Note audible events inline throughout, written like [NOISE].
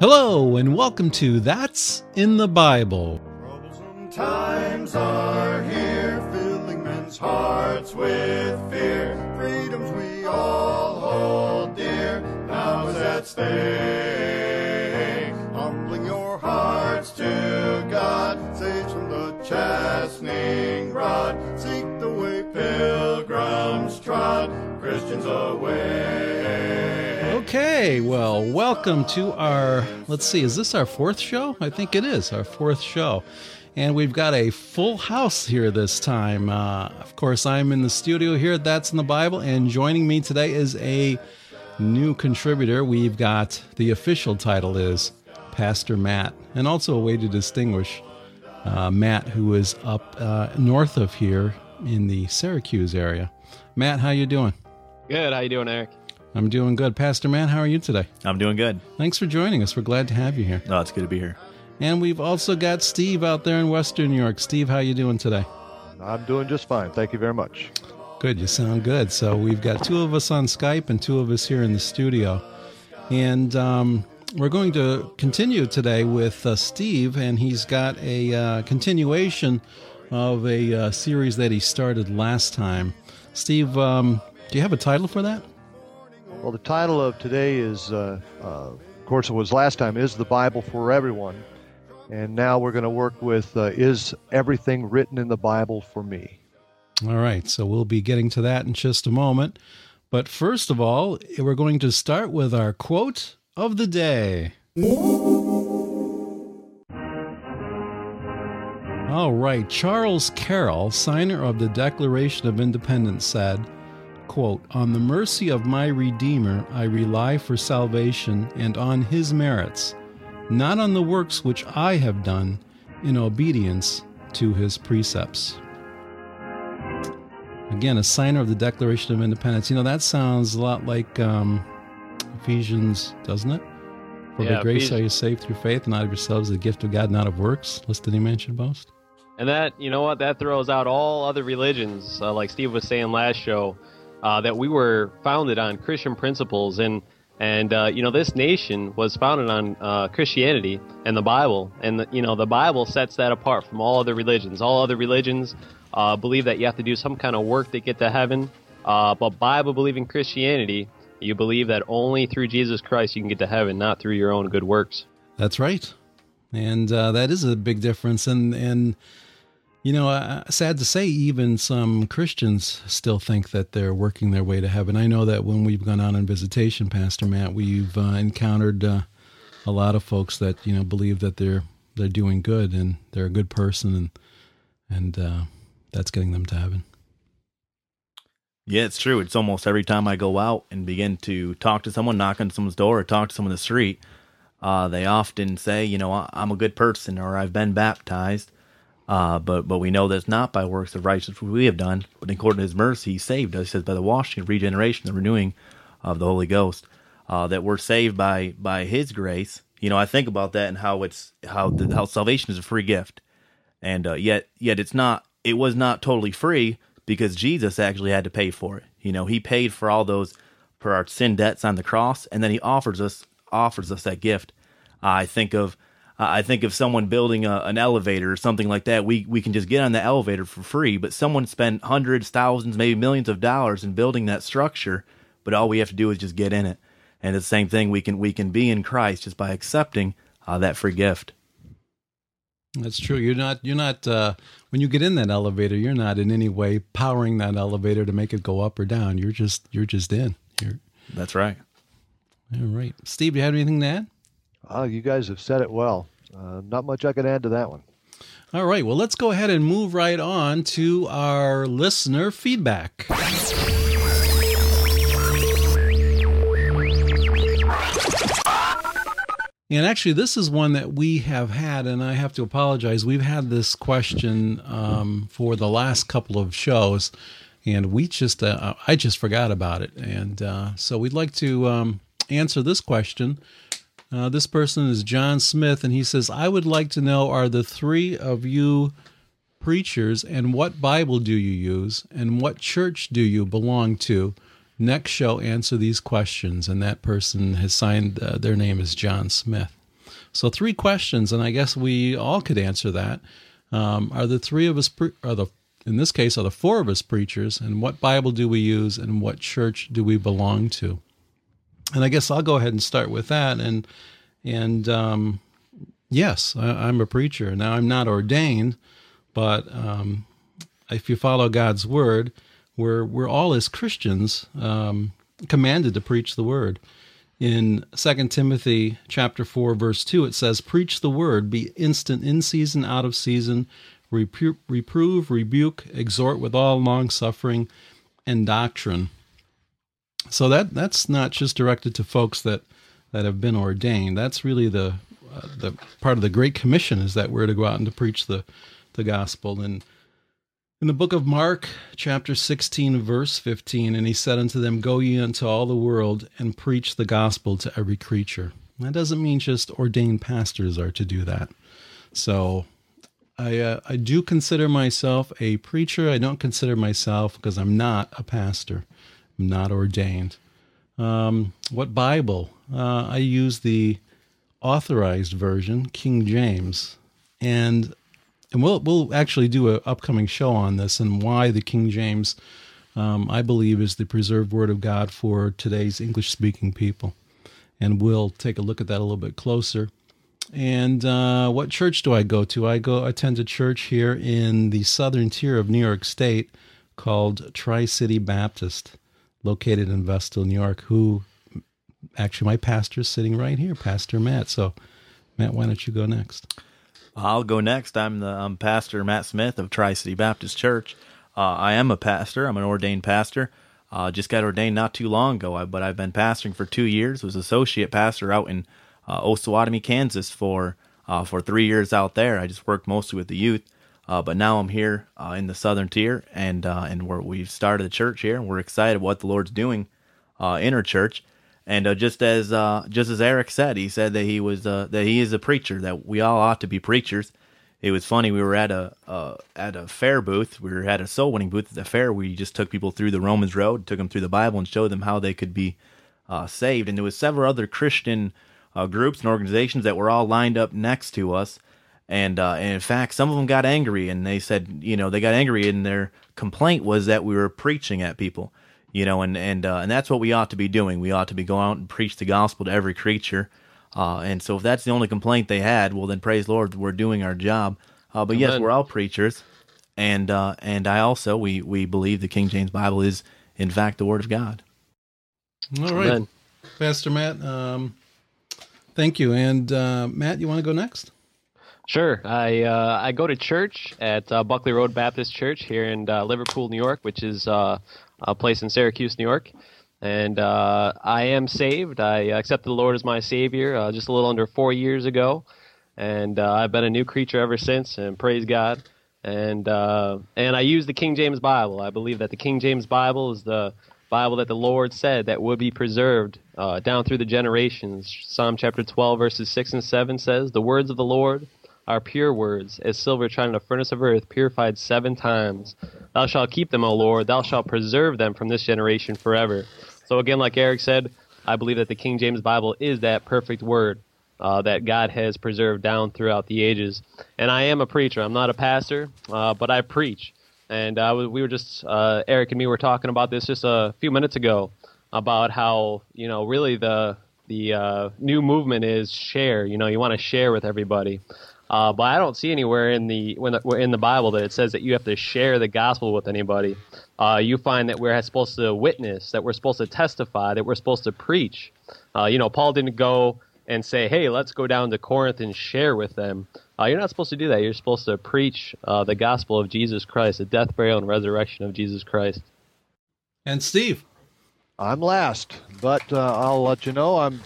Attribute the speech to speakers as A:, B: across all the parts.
A: Hello, and welcome to That's in the Bible.
B: Troublesome times are here, filling men's hearts with fear. Freedoms we all hold dear, now is at stake. Humbling your hearts to God, saves from the chastening rod. Seek the way pilgrims trod, Christians away.
A: Okay, well, welcome to our, let's see, is this our fourth show? I think it is our fourth show. And we've got a full house here this time. Uh, of course, I'm in the studio here at That's in the Bible, and joining me today is a new contributor. We've got the official title is Pastor Matt, and also a way to distinguish uh, Matt, who is up uh, north of here in the Syracuse area. Matt, how you doing?
C: Good. How you doing, Eric?
A: I'm doing good. Pastor Matt, how are you today?
D: I'm doing good.
A: Thanks for joining us. We're glad to have you here.
D: Oh, it's good to be here.
A: And we've also got Steve out there in Western New York. Steve, how you doing today?
E: I'm doing just fine. Thank you very much.
A: Good. You sound good. So we've got two of us on Skype and two of us here in the studio. And um, we're going to continue today with uh, Steve, and he's got a uh, continuation of a uh, series that he started last time. Steve, um, do you have a title for that?
E: Well, the title of today is, uh, uh, of course, it was last time, Is the Bible for Everyone? And now we're going to work with uh, Is Everything Written in the Bible for Me?
A: All right, so we'll be getting to that in just a moment. But first of all, we're going to start with our quote of the day. All right, Charles Carroll, signer of the Declaration of Independence, said, quote, On the mercy of my Redeemer I rely for salvation and on his merits, not on the works which I have done in obedience to his precepts. Again, a signer of the Declaration of Independence. You know, that sounds a lot like um, Ephesians, doesn't it? For by grace are you saved through faith, and not of yourselves, the gift of God, not of works, lest any man should boast.
C: And that, you know what, that throws out all other religions, uh, like Steve was saying last show, uh, that we were founded on Christian principles, and and uh, you know this nation was founded on uh, Christianity and the Bible, and the, you know the Bible sets that apart from all other religions. All other religions uh, believe that you have to do some kind of work to get to heaven, uh, but Bible believing Christianity, you believe that only through Jesus Christ you can get to heaven, not through your own good works.
A: That's right, and uh, that is a big difference. And and you know, uh, sad to say, even some Christians still think that they're working their way to heaven. I know that when we've gone out on visitation, Pastor Matt, we've uh, encountered uh, a lot of folks that you know believe that they're they're doing good and they're a good person, and and uh, that's getting them to heaven.
D: Yeah, it's true. It's almost every time I go out and begin to talk to someone, knock on someone's door, or talk to someone in the street, uh, they often say, you know, "I- I'm a good person or I've been baptized. Uh, but but we know that it's not by works of righteousness we have done, but according to His mercy, He saved us. He says by the washing, regeneration, the renewing of the Holy Ghost, uh, that we're saved by by His grace. You know, I think about that and how it's how the, how salvation is a free gift, and uh, yet yet it's not. It was not totally free because Jesus actually had to pay for it. You know, He paid for all those for our sin debts on the cross, and then He offers us offers us that gift. I think of I think of someone building a, an elevator or something like that. We we can just get on the elevator for free, but someone spent hundreds, thousands, maybe millions of dollars in building that structure. But all we have to do is just get in it, and it's the same thing. We can we can be in Christ just by accepting uh, that free gift.
A: That's true. You're not. You're not. Uh, when you get in that elevator, you're not in any way powering that elevator to make it go up or down. You're just. You're just in. You're.
D: That's right.
A: All right, Steve. Do you have anything to add?
E: Ah, you guys have said it well. Uh, not much I can add to that one.
A: All right. Well, let's go ahead and move right on to our listener feedback. And actually, this is one that we have had, and I have to apologize. We've had this question um, for the last couple of shows, and we just, uh, I just forgot about it. And uh, so we'd like to um, answer this question. Uh, this person is John Smith, and he says, I would like to know are the three of you preachers, and what Bible do you use, and what church do you belong to? Next show, answer these questions. And that person has signed, uh, their name is John Smith. So, three questions, and I guess we all could answer that. Um, are the three of us, pre- are the in this case, are the four of us preachers, and what Bible do we use, and what church do we belong to? And I guess I'll go ahead and start with that. And and um, yes, I, am a preacher now. I'm not ordained, but um, if you follow God's word, we're we're all as Christians um, commanded to preach the word. In 2 Timothy chapter 4 verse 2 it says preach the word be instant in season out of season reprove, reprove rebuke exhort with all long suffering and doctrine. So that that's not just directed to folks that that have been ordained. That's really the uh, the part of the Great Commission is that we're to go out and to preach the the gospel. And in the book of Mark, chapter 16, verse 15, and he said unto them, Go ye into all the world and preach the gospel to every creature. That doesn't mean just ordained pastors are to do that. So I uh, I do consider myself a preacher. I don't consider myself because I'm not a pastor. Not ordained. Um, what Bible? Uh, I use the authorized version, King James, and and we'll we'll actually do an upcoming show on this and why the King James, um, I believe, is the preserved Word of God for today's English speaking people, and we'll take a look at that a little bit closer. And uh, what church do I go to? I go attend a church here in the southern tier of New York State called Tri City Baptist, located in Vestal, New York. Who actually my pastor is sitting right here, Pastor Matt. So, Matt, why don't you go next?
D: I'll go next. I'm the I'm Pastor Matt Smith of Tri City Baptist Church. Uh, I am a pastor. I'm an ordained pastor. Uh, just got ordained not too long ago, but I've been pastoring for two years. Was associate pastor out in uh, Osawatomie, Kansas for uh, for three years out there. I just worked mostly with the youth, uh, but now I'm here uh, in the southern tier, and uh, and we we've started a church here, and we're excited what the Lord's doing uh, in our church. And just as just as Eric said, he said that he was that he is a preacher. That we all ought to be preachers. It was funny. We were at a at a fair booth. We were at a soul winning booth at the fair. We just took people through the Romans Road, took them through the Bible, and showed them how they could be saved. And there was several other Christian uh, groups and organizations that were all lined up next to us. And, uh, and in fact, some of them got angry and they said, you know, they got angry and their complaint was that we were preaching at people, you know, and, and, uh, and that's what we ought to be doing. We ought to be going out and preach the gospel to every creature. Uh, and so if that's the only complaint they had, well, then praise Lord, we're doing our job. Uh, but Amen. yes, we're all preachers. And, uh, and I also, we, we believe the King James Bible is in fact the word of God.
A: All right. Amen. Pastor Matt, um, Thank you. And uh, Matt, you want to go next?
C: Sure. I uh, I go to church at uh, Buckley Road Baptist Church here in uh, Liverpool, New York, which is uh, a place in Syracuse, New York. And uh, I am saved. I accepted the Lord as my Savior just a little under four years ago, and I've been a new creature ever since. And praise God. And and I use the King James Bible. I believe that the King James Bible is the Bible that the Lord said that would be preserved uh, down through the generations. Psalm chapter 12, verses 6 and 7 says, The words of the Lord are pure words, as silver tried in a furnace of earth, purified seven times. Thou shalt keep them, O Lord. Thou shalt preserve them from this generation forever. So, again, like Eric said, I believe that the King James Bible is that perfect word uh, that God has preserved down throughout the ages. And I am a preacher. I'm not a pastor, uh, but I preach. And uh, we were just uh, Eric and me were talking about this just a few minutes ago about how you know really the the uh, new movement is share. You know, you want to share with everybody. Uh, but I don't see anywhere in the when the, in the Bible that it says that you have to share the gospel with anybody. Uh, you find that we're supposed to witness, that we're supposed to testify, that we're supposed to preach. Uh, you know, Paul didn't go and say, "Hey, let's go down to Corinth and share with them." Uh, you're not supposed to do that. You're supposed to preach uh, the gospel of Jesus Christ, the death, burial, and resurrection of Jesus Christ.
A: And Steve,
E: I'm last, but uh, I'll let you know I'm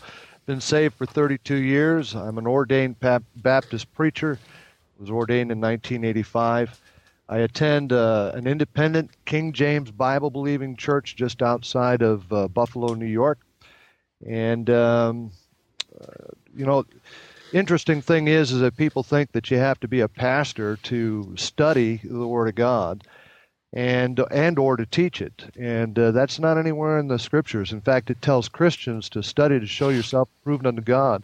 E: been saved for 32 years. I'm an ordained Baptist preacher. Was ordained in 1985. I attend uh, an independent King James Bible believing church just outside of uh, Buffalo, New York, and um, uh, you know interesting thing is is that people think that you have to be a pastor to study the word of god and and or to teach it and uh, that's not anywhere in the scriptures in fact it tells christians to study to show yourself proven unto god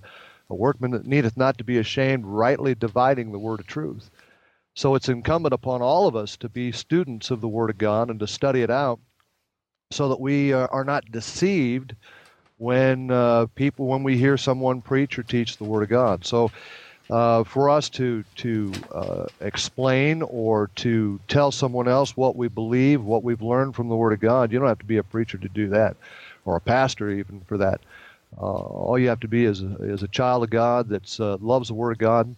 E: a workman that needeth not to be ashamed, rightly dividing the word of truth. So it's incumbent upon all of us to be students of the Word of God and to study it out so that we uh, are not deceived when uh, people when we hear someone preach or teach the Word of God. So uh, for us to to uh, explain or to tell someone else what we believe, what we've learned from the Word of God, you don't have to be a preacher to do that, or a pastor even for that. Uh, all you have to be is a, is a child of God that uh, loves the Word of God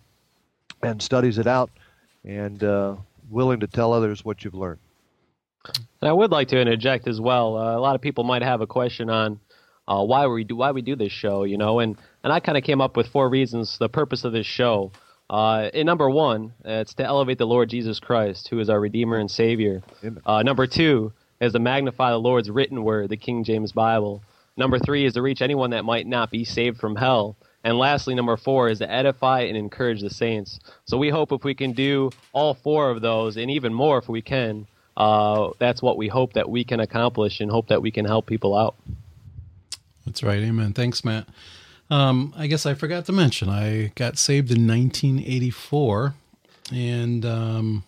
E: and studies it out, and uh, willing to tell others what you've learned.
C: I would like to interject as well. A lot of people might have a question on why we do why we do this show, you know, and and I kind of came up with four reasons the purpose of this show. Uh, in number one, it's to elevate the Lord Jesus Christ, who is our Redeemer and Savior. Uh, number two is to magnify the Lord's written word, the King James Bible. Number three is to reach anyone that might not be saved from hell. And lastly, number four is to edify and encourage the saints. So we hope if we can do all four of those, and even more if we can, uh, that's what we hope that we can accomplish and hope that we can help people out.
A: That's right. Amen. Thanks, Matt. Um, I guess I forgot to mention I got saved in 1984, and um,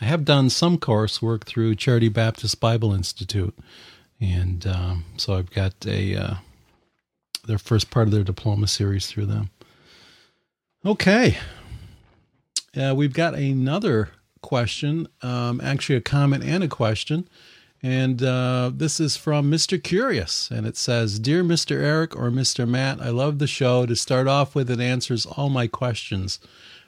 A: I have done some coursework through Charity Baptist Bible Institute, and um, so I've got a uh, their first part of their diploma series through them. Okay, uh, we've got another question, um, actually a comment and a question. And uh, this is from Mr. Curious. And it says Dear Mr. Eric or Mr. Matt, I love the show. To start off with, it answers all my questions.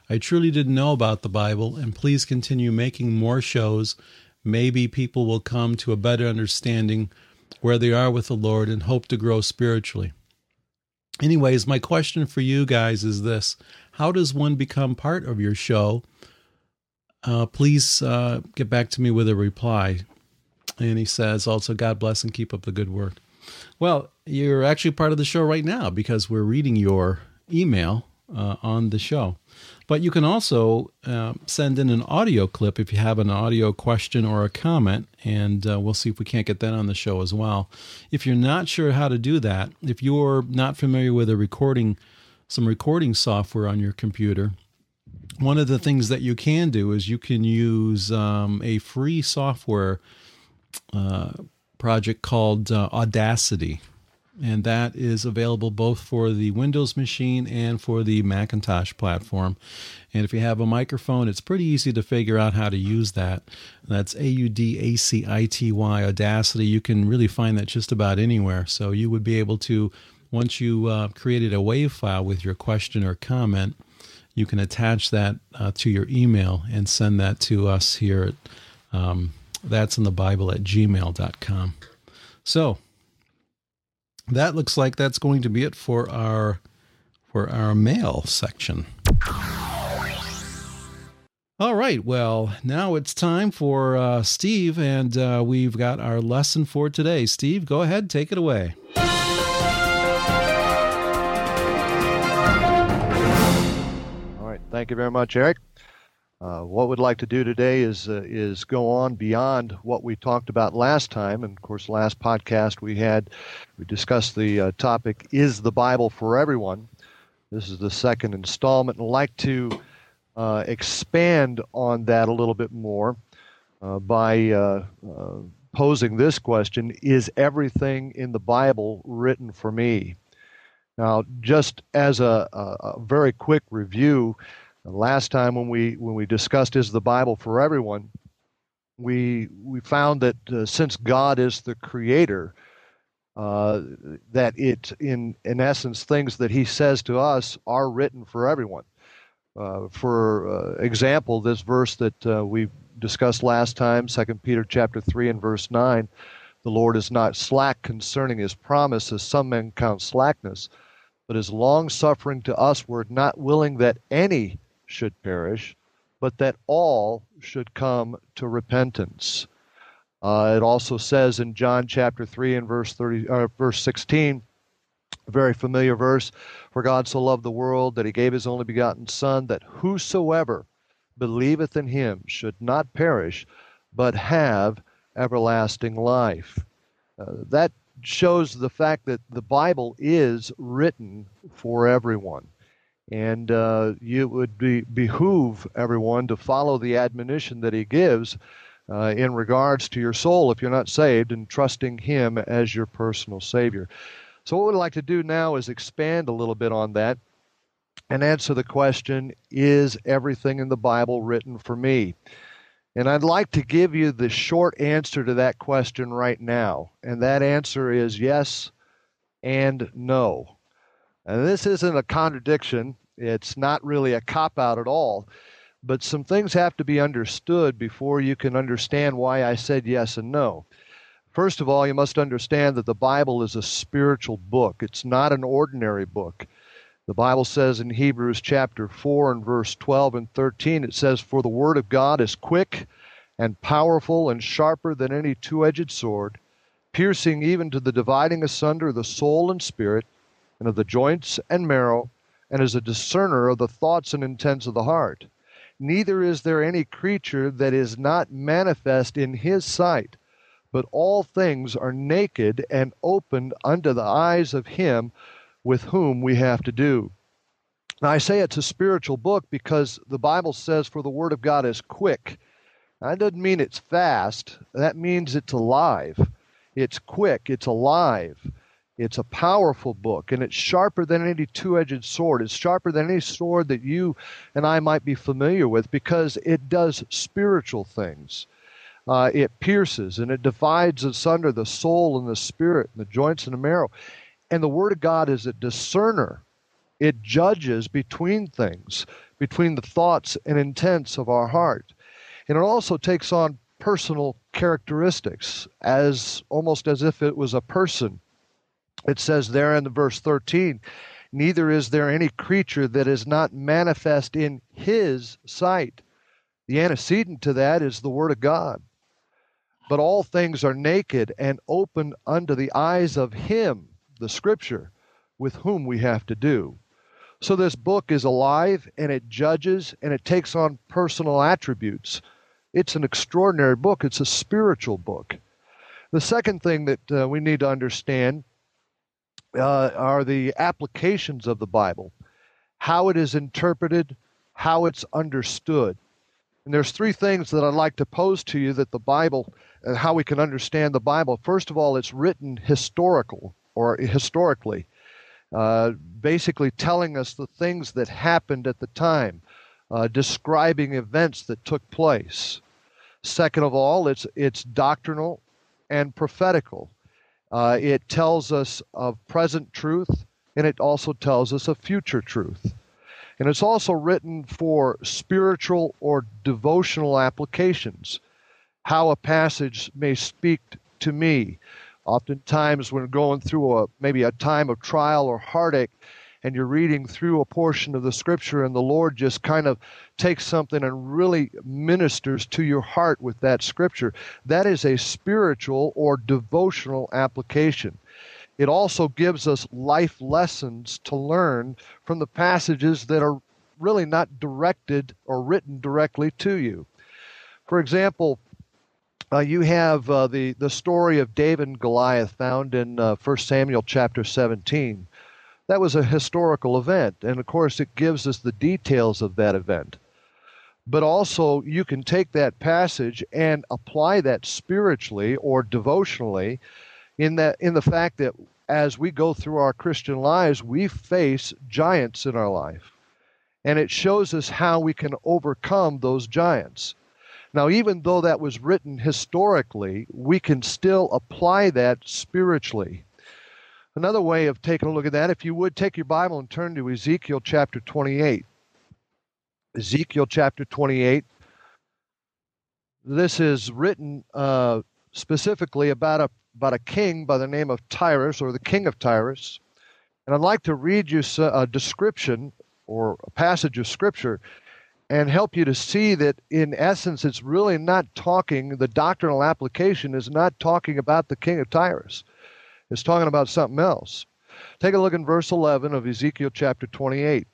A: I truly didn't know about the Bible, and please continue making more shows. Maybe people will come to a better understanding where they are with the Lord and hope to grow spiritually. Anyways, my question for you guys is this How does one become part of your show? Uh, please uh, get back to me with a reply. And he says, also, God bless and keep up the good work. Well, you're actually part of the show right now because we're reading your email uh, on the show. But you can also uh, send in an audio clip if you have an audio question or a comment, and uh, we'll see if we can't get that on the show as well. If you're not sure how to do that, if you're not familiar with a recording, some recording software on your computer, one of the things that you can do is you can use um, a free software uh, project called uh, Audacity. And that is available both for the Windows machine and for the Macintosh platform. And if you have a microphone, it's pretty easy to figure out how to use that. That's A U D A C I T Y, Audacity. You can really find that just about anywhere. So you would be able to, once you uh, created a WAV file with your question or comment, you can attach that uh, to your email and send that to us here at um, that's in the Bible at gmail.com. So that looks like that's going to be it for our for our mail section. All right, well, now it's time for uh, Steve, and uh, we've got our lesson for today. Steve, go ahead, take it away.
E: All right, thank you very much, Eric. Uh, what we'd like to do today is uh, is go on beyond what we talked about last time, and of course, last podcast we had we discussed the uh, topic: Is the Bible for everyone? This is the second installment, and I'd like to uh, expand on that a little bit more uh, by posing this question: Is everything in the Bible written for me? Now, just as a, a, a very quick review. Last time when we when we discussed is the Bible for everyone, we we found that uh, since God is the creator, uh, that it in in essence things that He says to us are written for everyone. Uh, for uh, example, this verse that uh, we discussed last time, Second Peter chapter three and verse nine, the Lord is not slack concerning His promise, as some men count slackness, but is long suffering to us, we're not willing that any should perish, but that all should come to repentance. Uh, it also says in John chapter 3 and verse 30, uh, verse 16, a very familiar verse, for God so loved the world that he gave his only begotten Son, that whosoever believeth in him should not perish, but have everlasting life. Uh, that shows the fact that the Bible is written for everyone. And uh, it would be, behoove everyone to follow the admonition that he gives uh, in regards to your soul if you're not saved and trusting him as your personal Savior. So, what we'd like to do now is expand a little bit on that and answer the question Is everything in the Bible written for me? And I'd like to give you the short answer to that question right now. And that answer is yes and no. And this isn't a contradiction, it's not really a cop out at all. But some things have to be understood before you can understand why I said yes and no. First of all, you must understand that the Bible is a spiritual book, it's not an ordinary book. The Bible says in Hebrews chapter 4 and verse 12 and 13, it says, For the word of God is quick and powerful and sharper than any two edged sword, piercing even to the dividing asunder of the soul and spirit, and of the joints and marrow, and is a discerner of the thoughts and intents of the heart. Neither is there any creature that is not manifest in his sight, but all things are naked and opened unto the eyes of him with whom we have to do. Now, I say it's a spiritual book because the Bible says, For the Word of God is quick. That doesn't mean it's fast, that means it's alive. It's quick, it's alive. It's a powerful book, and it's sharper than any two edged sword. It's sharper than any sword that you and I might be familiar with because it does spiritual things. Uh, it pierces and it divides asunder the soul and the spirit, and the joints and the marrow. And the Word of God is a discerner, it judges between things, between the thoughts and intents of our heart. And it also takes on personal characteristics, as almost as if it was a person. It says there in the verse 13, neither is there any creature that is not manifest in his sight. The antecedent to that is the Word of God. But all things are naked and open unto the eyes of him the Scripture, with whom we have to do. So this book is alive and it judges and it takes on personal attributes. It's an extraordinary book, it's a spiritual book. The second thing that uh, we need to understand uh, are the applications of the Bible, how it is interpreted, how it's understood. And there's three things that I'd like to pose to you that the Bible and how we can understand the Bible. First of all, it's written historical or historically, uh, basically telling us the things that happened at the time, uh, describing events that took place. Second of all, it's it's doctrinal and prophetical. Uh, it tells us of present truth, and it also tells us of future truth. And it's also written for spiritual or devotional applications. How a passage may speak to me, Oftentimes, when going through a maybe a time of trial or heartache, and you're reading through a portion of the scripture, and the Lord just kind of takes something and really ministers to your heart with that scripture, that is a spiritual or devotional application. It also gives us life lessons to learn from the passages that are really not directed or written directly to you. For example, uh, you have uh, the, the story of David and Goliath found in uh, 1 Samuel chapter 17. That was a historical event, and of course, it gives us the details of that event. But also, you can take that passage and apply that spiritually or devotionally in, that, in the fact that as we go through our Christian lives, we face giants in our life. And it shows us how we can overcome those giants. Now, even though that was written historically, we can still apply that spiritually. Another way of taking a look at that, if you would take your Bible and turn to Ezekiel chapter 28. Ezekiel chapter 28. This is written uh, specifically about a, about a king by the name of Tyrus, or the king of Tyrus. And I'd like to read you a description or a passage of Scripture and help you to see that in essence it's really not talking the doctrinal application is not talking about the king of tyrus it's talking about something else take a look in verse 11 of ezekiel chapter 28 it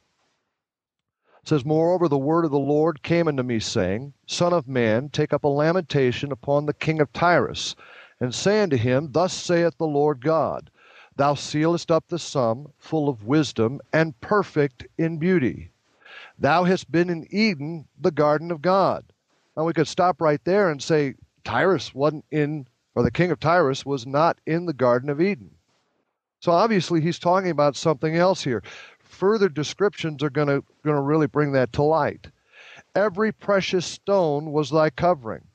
E: says moreover the word of the lord came unto me saying son of man take up a lamentation upon the king of tyrus and say unto him thus saith the lord god Thou sealest up the sum, full of wisdom, and perfect in beauty. Thou hast been in Eden, the garden of God. Now we could stop right there and say Tyrus wasn't in, or the king of Tyrus was not in the Garden of Eden. So obviously he's talking about something else here. Further descriptions are going to going to really bring that to light. Every precious stone was thy covering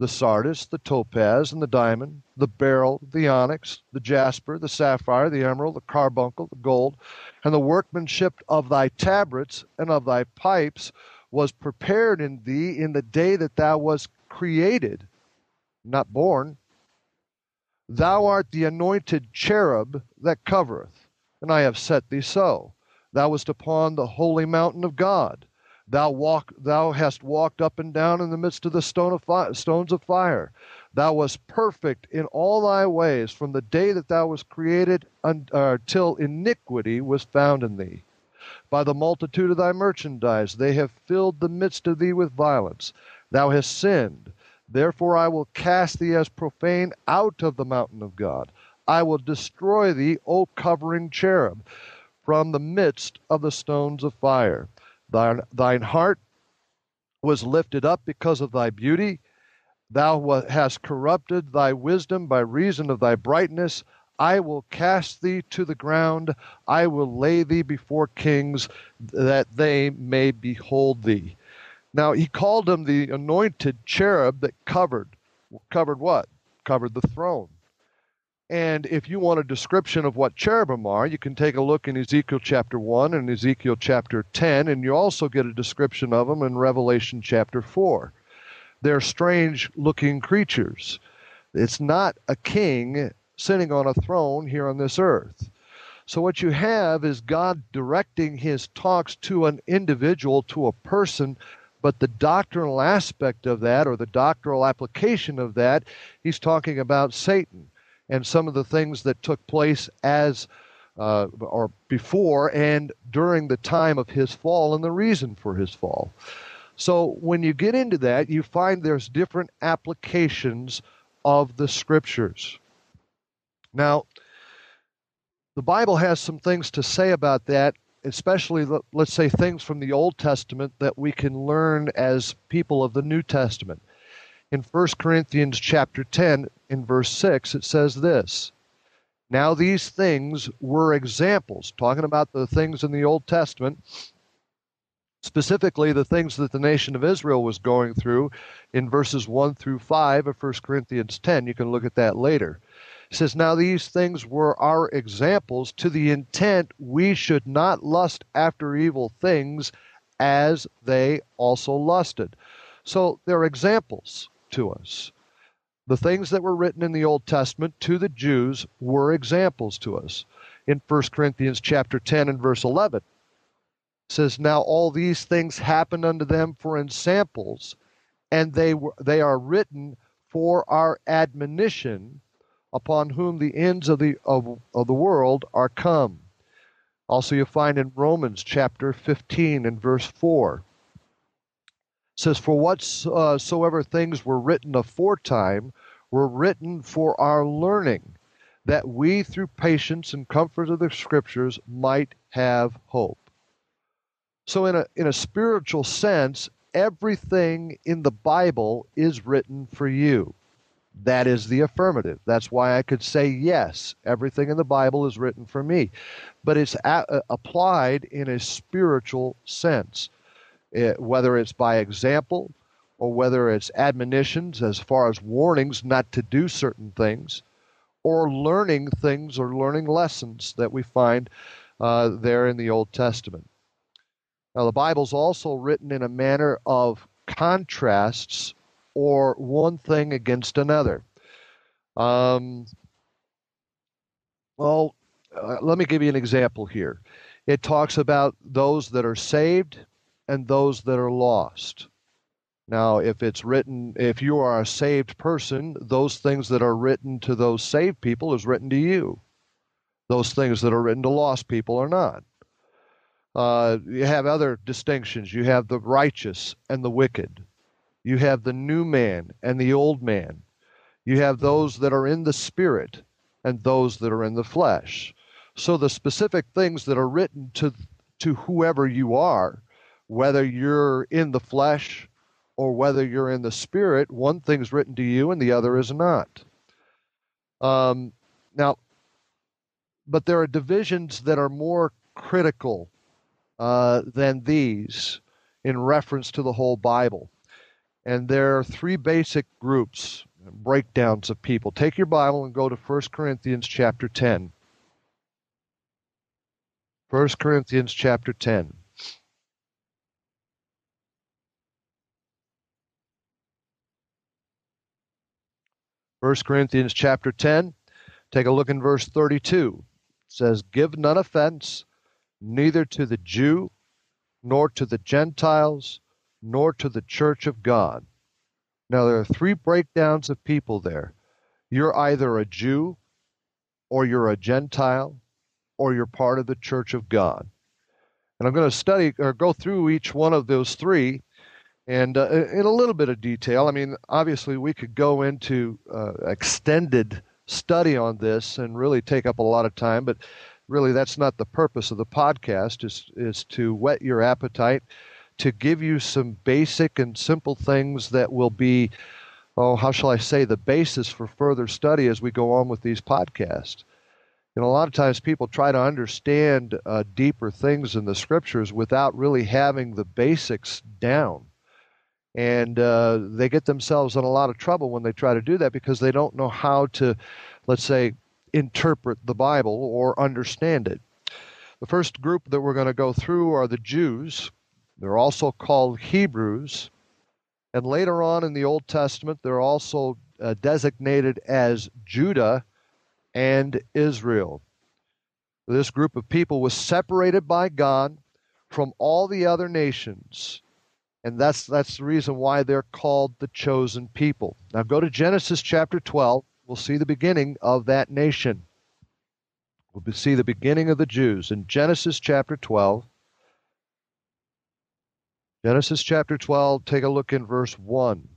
E: the sardius, the topaz, and the diamond, the beryl, the onyx, the jasper, the sapphire, the emerald, the carbuncle, the gold, and the workmanship of thy tabrets and of thy pipes was prepared in thee in the day that thou wast created, not born. Thou art the anointed cherub that covereth, and I have set thee so. Thou wast upon the holy mountain of God. Thou walk, thou hast walked up and down in the midst of the stone of fi- stones of fire. Thou wast perfect in all thy ways from the day that thou wast created until uh, iniquity was found in thee. By the multitude of thy merchandise they have filled the midst of thee with violence. Thou hast sinned. Therefore I will cast thee as profane out of the mountain of God. I will destroy thee, O covering cherub, from the midst of the stones of fire. Thine, thine heart was lifted up because of thy beauty. Thou hast corrupted thy wisdom by reason of thy brightness. I will cast thee to the ground. I will lay thee before kings that they may behold thee. Now he called him the anointed cherub that covered. Covered what? Covered the throne. And if you want a description of what cherubim are, you can take a look in Ezekiel chapter 1 and Ezekiel chapter 10, and you also get a description of them in Revelation chapter 4. They're strange looking creatures. It's not a king sitting on a throne here on this earth. So, what you have is God directing his talks to an individual, to a person, but the doctrinal aspect of that, or the doctrinal application of that, he's talking about Satan and some of the things that took place as uh, or before and during the time of his fall and the reason for his fall. So when you get into that, you find there's different applications of the scriptures. Now, the Bible has some things to say about that, especially, let's say, things from the Old Testament that we can learn as people of the New Testament in 1 Corinthians chapter 10 in verse 6 it says this Now these things were examples talking about the things in the Old Testament specifically the things that the nation of Israel was going through in verses 1 through 5 of 1 Corinthians 10 you can look at that later. It says now these things were our examples to the intent we should not lust after evil things as they also lusted. So they're examples to us. The things that were written in the Old Testament to the Jews were examples to us. In 1 Corinthians chapter 10 and verse 11 says now all these things happened unto them for ensamples and they were they are written for our admonition upon whom the ends of the of, of the world are come also you find in romans chapter 15 and verse 4 says, For whatsoever things were written aforetime were written for our learning, that we through patience and comfort of the scriptures might have hope. So, in a, in a spiritual sense, everything in the Bible is written for you. That is the affirmative. That's why I could say, yes, everything in the Bible is written for me. But it's a- applied in a spiritual sense it, whether it's by example or whether it's admonitions as far as warnings not to do certain things, or learning things or learning lessons that we find uh, there in the Old Testament. Now, the Bible's also written in a manner of contrasts or one thing against another. Um, well, uh, let me give you an example here. It talks about those that are saved and those that are lost. Now, if it's written, if you are a saved person, those things that are written to those saved people is written to you. Those things that are written to lost people are not. Uh, you have other distinctions. You have the righteous and the wicked. You have the new man and the old man. You have those that are in the spirit and those that are in the flesh. So the specific things that are written to to whoever you are, whether you're in the flesh or whether you're in the spirit, one thing's written to you and the other is not. Um, now, but there are divisions that are more critical uh, than these in reference to the whole Bible. And there are three basic groups, breakdowns of people. Take your Bible and go to 1 Corinthians chapter 10. 1 Corinthians chapter 10. First Corinthians chapter 10, take a look in verse 32. It says, Give none offense, neither to the Jew, nor to the Gentiles, nor to the church of God. Now, there are three breakdowns of people there. You're either a Jew, or you're a Gentile, or you're part of the church of God. And I'm going to study or go through each one of those three and uh, in a little bit of detail. I mean, obviously, we could go into uh, extended study on this and really take up a lot of time, but really that's not the purpose of the podcast is is to whet your appetite to give you some basic and simple things that will be oh how shall i say the basis for further study as we go on with these podcasts you know a lot of times people try to understand uh, deeper things in the scriptures without really having the basics down and uh, they get themselves in a lot of trouble when they try to do that because they don't know how to let's say interpret the Bible or understand it. The first group that we're going to go through are the Jews. They're also called Hebrews. And later on in the Old Testament, they're also uh, designated as Judah and Israel. This group of people was separated by God from all the other nations. And that's, that's the reason why they're called the chosen people. Now go to Genesis chapter 12 we'll see the beginning of that nation. We'll see the beginning of the Jews in Genesis chapter 12. Genesis chapter 12, take a look in verse 1.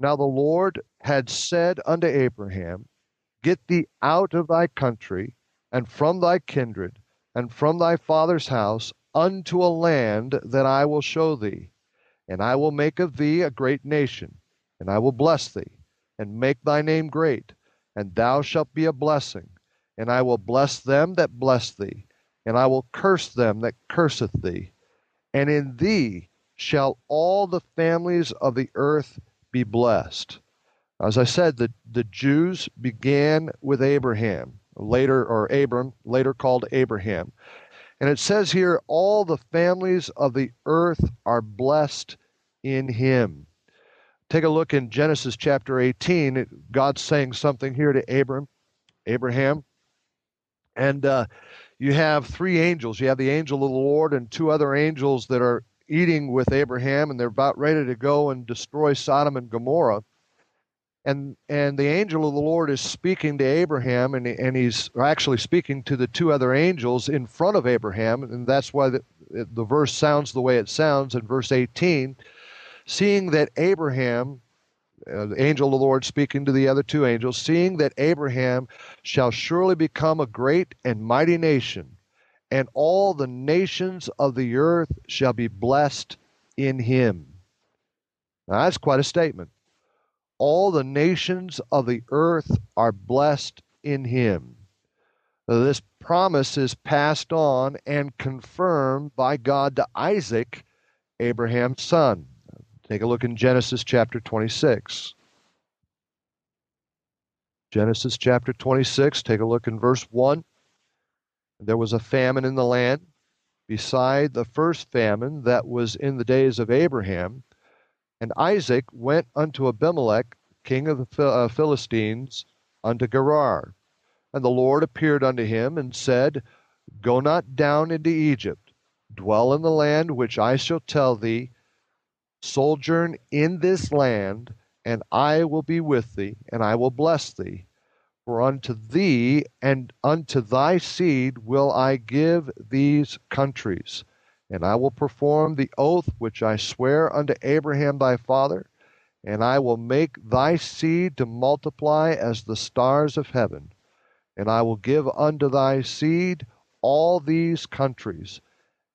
E: Now the Lord had said unto Abraham, Get thee out of thy country, and from thy kindred, and from thy father's house, unto a land that I will show thee, and I will make of thee a great nation and I will bless thee, and make thy name great, and thou shalt be a blessing. And I will bless them that bless thee, and I will curse them that curseth thee. And in thee shall all the families of the earth be blessed. As I said, the, the Jews began with Abraham, later, or Abram, later called Abraham. And it says here, all the families of the earth are blessed in him. Take a look in Genesis chapter 18. God's saying something here to Abram, Abraham. And uh, you have three angels. You have the angel of the Lord and two other angels that are eating with Abraham, and they're about ready to go and destroy Sodom and Gomorrah. And and the angel of the Lord is speaking to Abraham, and and he's actually speaking to the two other angels in front of Abraham, and that's why the, the verse sounds the way it sounds in verse 18 seeing that Abraham, uh, the angel of the Lord speaking to the other two angels, seeing that Abraham shall surely become a great and mighty nation, and all the nations of the earth shall be blessed in him. Now, that's quite a statement. All the nations of the earth are blessed in him. This promise is passed on and confirmed by God to Isaac, Abraham's son. Take a look in Genesis chapter 26. Genesis chapter 26, take a look in verse 1. There was a famine in the land, beside the first famine that was in the days of Abraham. And Isaac went unto Abimelech, king of the uh, Philistines, unto Gerar. And the Lord appeared unto him and said, Go not down into Egypt, dwell in the land which I shall tell thee, sojourn in this land, and I will be with thee, and I will bless thee. For unto thee and unto thy seed will I give these countries, and I will perform the oath which I swear unto Abraham thy father, and I will make thy seed to multiply as the stars of heaven, and I will give unto thy seed all these countries,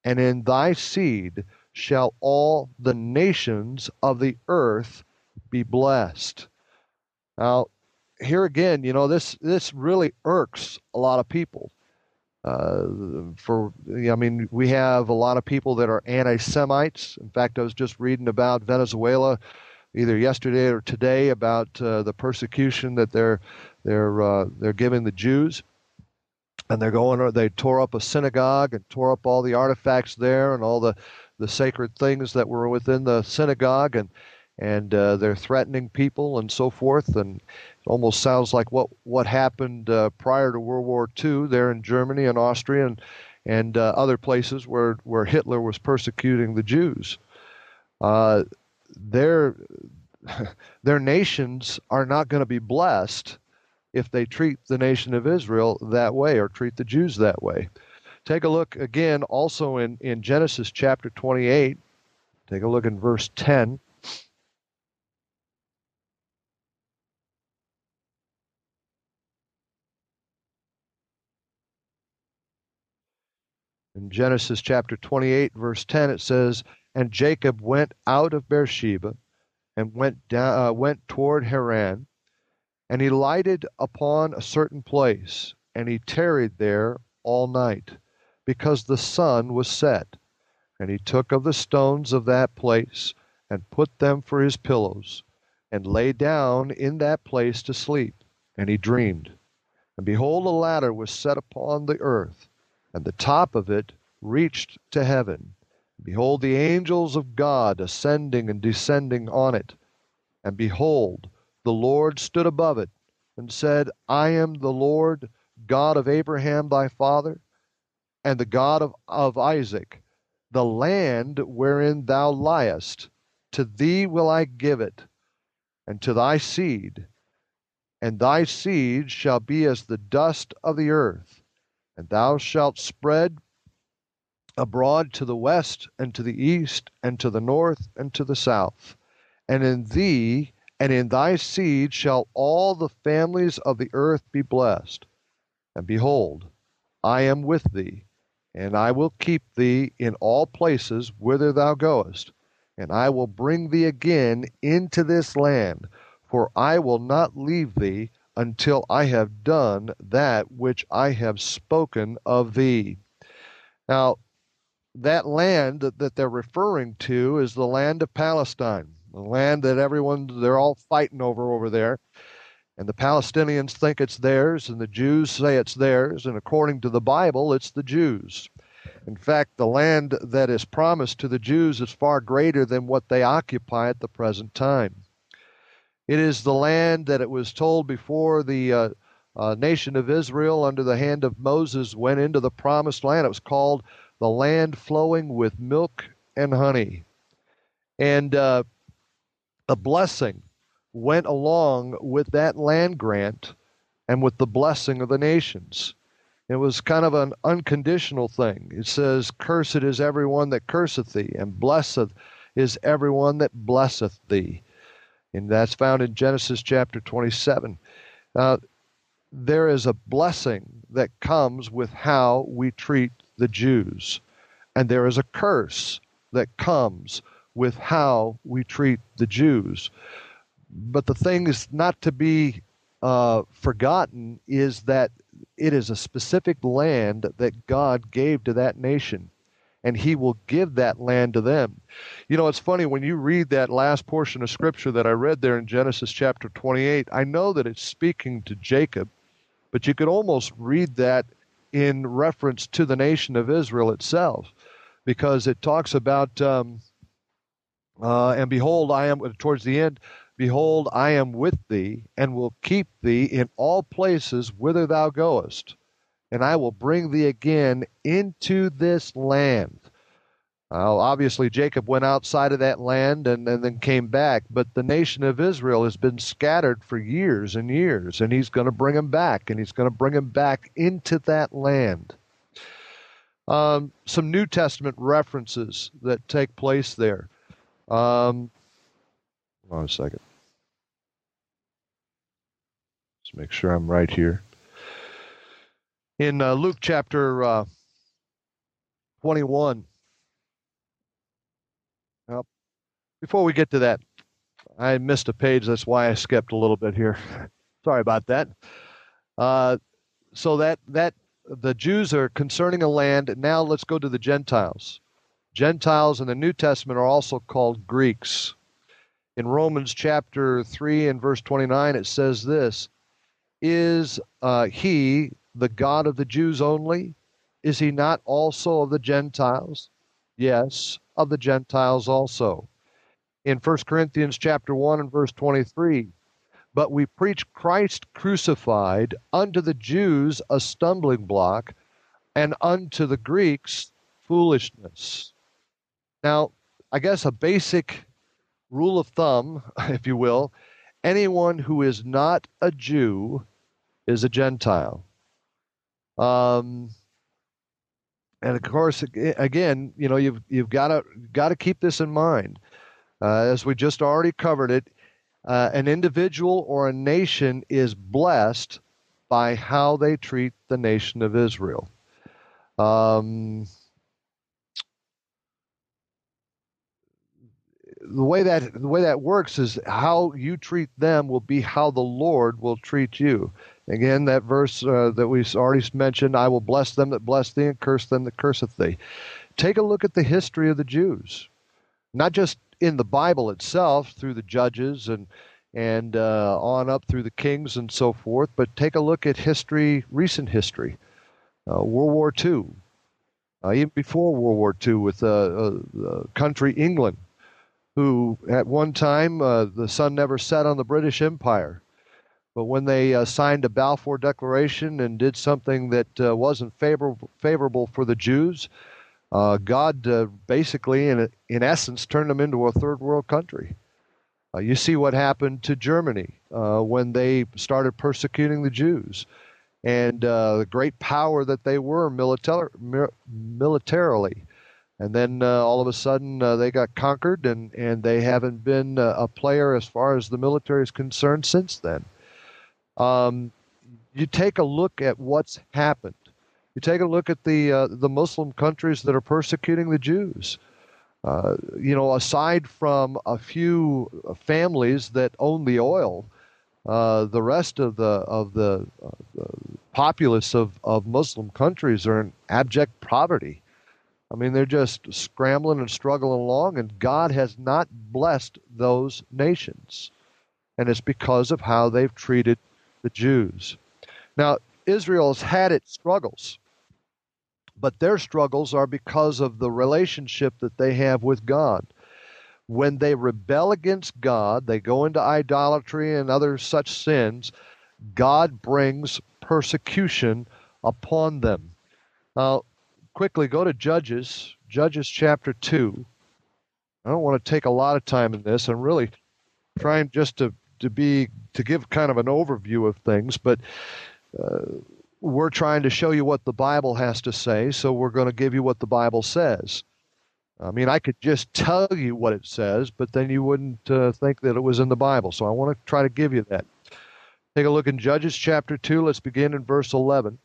E: and in thy seed shall all the nations of the earth be blessed. Now, here again, you know, this this really irks a lot of people. Uh, for I mean, we have a lot of people that are anti-Semites. In fact, I was just reading about Venezuela either yesterday or today about uh, the persecution that they're they're uh, they're giving the Jews, and they're going. They tore up a synagogue and tore up all the artifacts there and all the the sacred things that were within the synagogue, and and uh, they're threatening people and so forth. And almost sounds like what what happened uh, prior to World War II there in Germany and Austria and and uh, other places where where Hitler was persecuting the Jews. Uh, their [LAUGHS] their nations are not going to be blessed if they treat the nation of Israel that way or treat the Jews that way. Take a look again also in, in Genesis chapter 28. Take a look in verse 10. In Genesis chapter 28, verse 10, it says, And Jacob went out of Beersheba and went, down, uh, went toward Haran, and he lighted upon a certain place, and he tarried there all night, because the sun was set. And he took of the stones of that place, and put them for his pillows, and lay down in that place to sleep. And he dreamed. And behold, a ladder was set upon the earth and the top of it reached to heaven. Behold, the angels of God ascending and descending on it. And behold, the Lord stood above it, and said, I am the Lord God of Abraham thy father, and the God of, of Isaac. The land wherein thou liest, to thee will I give it, and to thy seed, and thy seed shall be as the dust of the earth and thou shalt spread abroad to the west and to the east and to the north and to the south. And in thee and in thy seed shall all the families of the earth be blessed. And behold, I am with thee, and I will keep thee in all places whither thou goest, and I will bring thee again into this land, for I will not leave thee until I have done that which I have spoken of thee. Now, that land that, that they're referring to is the land of Palestine, the land that everyone, they're all fighting over over there. And the Palestinians think it's theirs, and the Jews say it's theirs, and according to the Bible, it's the Jews. In fact, the land that is promised to the Jews is far greater than what they occupy at the present time. It is the land that it was told before the uh, uh, nation of Israel under the hand of Moses went into the promised land. It was called the land flowing with milk and honey. And uh, a blessing went along with that land grant and with the blessing of the nations. It was kind of an unconditional thing. It says, Cursed is everyone that curseth thee, and blessed is everyone that blesseth thee and that's found in Genesis chapter 27. Uh, there is a blessing that comes with how we treat the Jews, and there is a curse that comes with how we treat the Jews. But the thing is not to be uh, forgotten is that it is a specific land that God gave to that nation and he will give that land to them. You know, it's funny when you read that last portion of scripture that I read there in Genesis chapter 28, I know that it's speaking to Jacob, but you could almost read that in reference to the nation of Israel itself because it talks about, um, uh, and behold, I am, towards the end, behold, I am with thee and will keep thee in all places whither thou goest and I will bring thee again into this land. Well, obviously, Jacob went outside of that land and, and then came back, but the nation of Israel has been scattered for years and years, and he's going to bring them back, and he's going to bring them back into that land. Um, some New Testament references that take place there. Um, Hold on a second. Let's make sure I'm right here. In uh, Luke chapter uh, 21. Well, before we get to that, I missed a page. That's why I skipped a little bit here. [LAUGHS] Sorry about that. Uh, so that that the Jews are concerning a land. Now let's go to the Gentiles. Gentiles in the New Testament are also called Greeks. In Romans chapter 3 and verse 29, it says this Is uh, he the God of the Jews only? Is he not also of the Gentiles? Yes, of the Gentiles also. In 1 Corinthians chapter 1 and verse 23, but we preach Christ crucified, unto the Jews a stumbling block, and unto the Greeks foolishness. Now, I guess a basic rule of thumb, [LAUGHS] if you will, anyone who is not a Jew is a Gentile. Um, and of course, again, you know, you've you've got to got to keep this in mind, uh, as we just already covered it uh, an individual or a nation is blessed by how they treat the nation of Israel. Um, the way that the way that works is how you treat them will be how the Lord will treat you. Again, that verse uh, that we've already mentioned: "I will bless them that bless thee, and curse them that curseth thee." Take a look at the history of the Jews, not just in the Bible itself through the judges and and uh, on up through the kings and so forth. But take a look at history, recent history, uh, World War II, uh, even before World War II, with the uh, uh, country England, who at one time the sun never set on the British Empire. But when they signed a Balfour Declaration and did something that wasn't favorable, favorable for the Jews, uh, God uh, basically, in, in essence, turned them into a third world country. Uh, you see what happened to Germany uh, when they started persecuting the Jews and uh, the great power that they were militar- militarily. And then uh, all of a sudden they got conquered, and, and they haven't been a player as far as the military is concerned since then. Um, you take a look at what's happened you take a look at the uh, the Muslim countries that are persecuting the Jews. Uh, you know, aside from a few families that own the oil, uh, the rest of the of the, uh, the, populace of, of Muslim countries are in abject poverty. I mean, they're just scrambling and struggling along, and God has not blessed those nations, and it's because of how they've treated the Jews. Now, Israel's had its struggles but their struggles are because of the relationship that they have with God. When they rebel against God, they go into idolatry and other such sins, God brings persecution upon them. Now, quickly go to Judges, Judges chapter 2. I don't want to take a lot of time in this. I'm really trying just to, to be to give kind of an overview of things, but uh, we're trying to show you what the Bible has to say, so we're going to give you what the Bible says. I mean, I could just tell you what it says, but then you wouldn't uh, think that it was in the Bible. So I want to try to give you that. Take a look in Judges chapter 2. Let's begin in verse 11.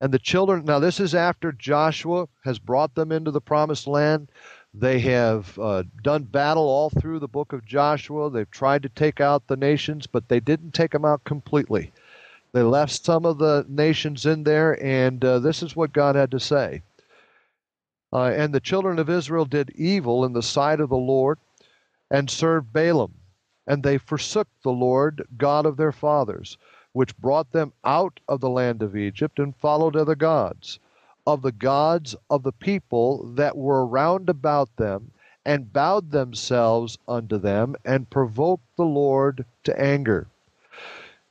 E: And the children, now this is after Joshua has brought them into the promised land. They have uh, done battle all through the book of Joshua. They've tried to take out the nations, but they didn't take them out completely. They left some of the nations in there, and uh, this is what God had to say. Uh, and the children of Israel did evil in the sight of the Lord and served Baalim. And they forsook the Lord God of their fathers, which brought them out of the land of Egypt, and followed other gods, of the gods of the people that were round about them, and bowed themselves unto them, and provoked the Lord to anger.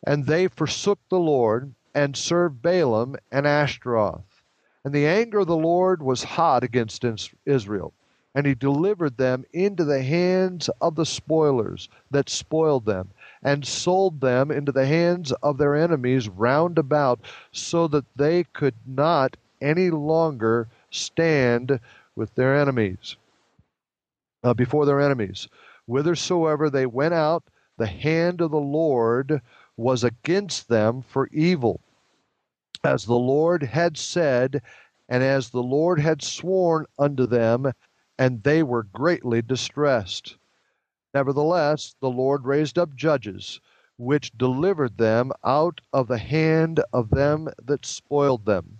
E: And they forsook the Lord and served Baalim and Ashtaroth. And the anger of the Lord was hot against Israel, and he delivered them into the hands of the spoilers that spoiled them, and sold them into the hands of their enemies round about, so that they could not any longer stand with their enemies, uh, before their enemies. whithersoever they went out, the hand of the Lord was against them for evil. As the Lord had said, and as the Lord had sworn unto them, and they were greatly distressed. Nevertheless, the Lord raised up judges, which delivered them out of the hand of them that spoiled them.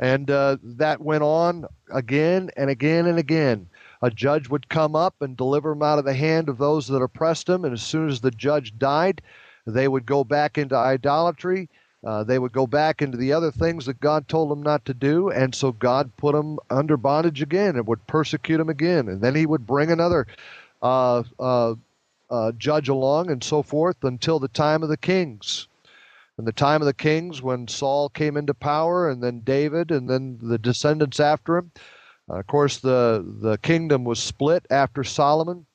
E: And uh, that went on again and again and again. A judge would come up and deliver them out of the hand of those that oppressed them, and as soon as the judge died, they would go back into idolatry. Uh, they would go back into the other things that God told them not to do, and so God put them under bondage again and would persecute them again. And then He would bring another uh, uh, uh, judge along and so forth until the time of the kings. In the time of the kings, when Saul came into power, and then David, and then the descendants after him, uh, of course, the, the kingdom was split after Solomon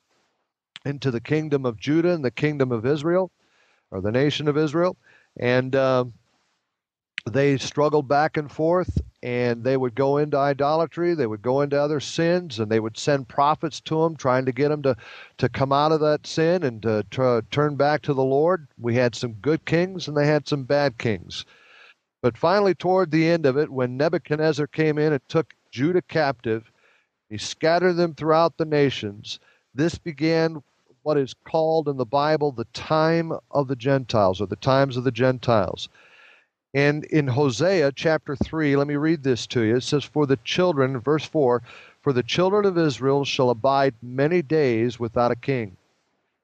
E: into the kingdom of Judah and the kingdom of Israel, or the nation of Israel. And uh, they struggled back and forth, and they would go into idolatry, they would go into other sins, and they would send prophets to them trying to get them to, to come out of that sin and to, to turn back to the Lord. We had some good kings and they had some bad kings. But finally, toward the end of it, when Nebuchadnezzar came in and took Judah captive, he scattered them throughout the nations. This began what is called in the Bible the time of the Gentiles or the times of the Gentiles. And in Hosea chapter 3, let me read this to you. It says, For the children, verse 4, for the children of Israel shall abide many days without a king,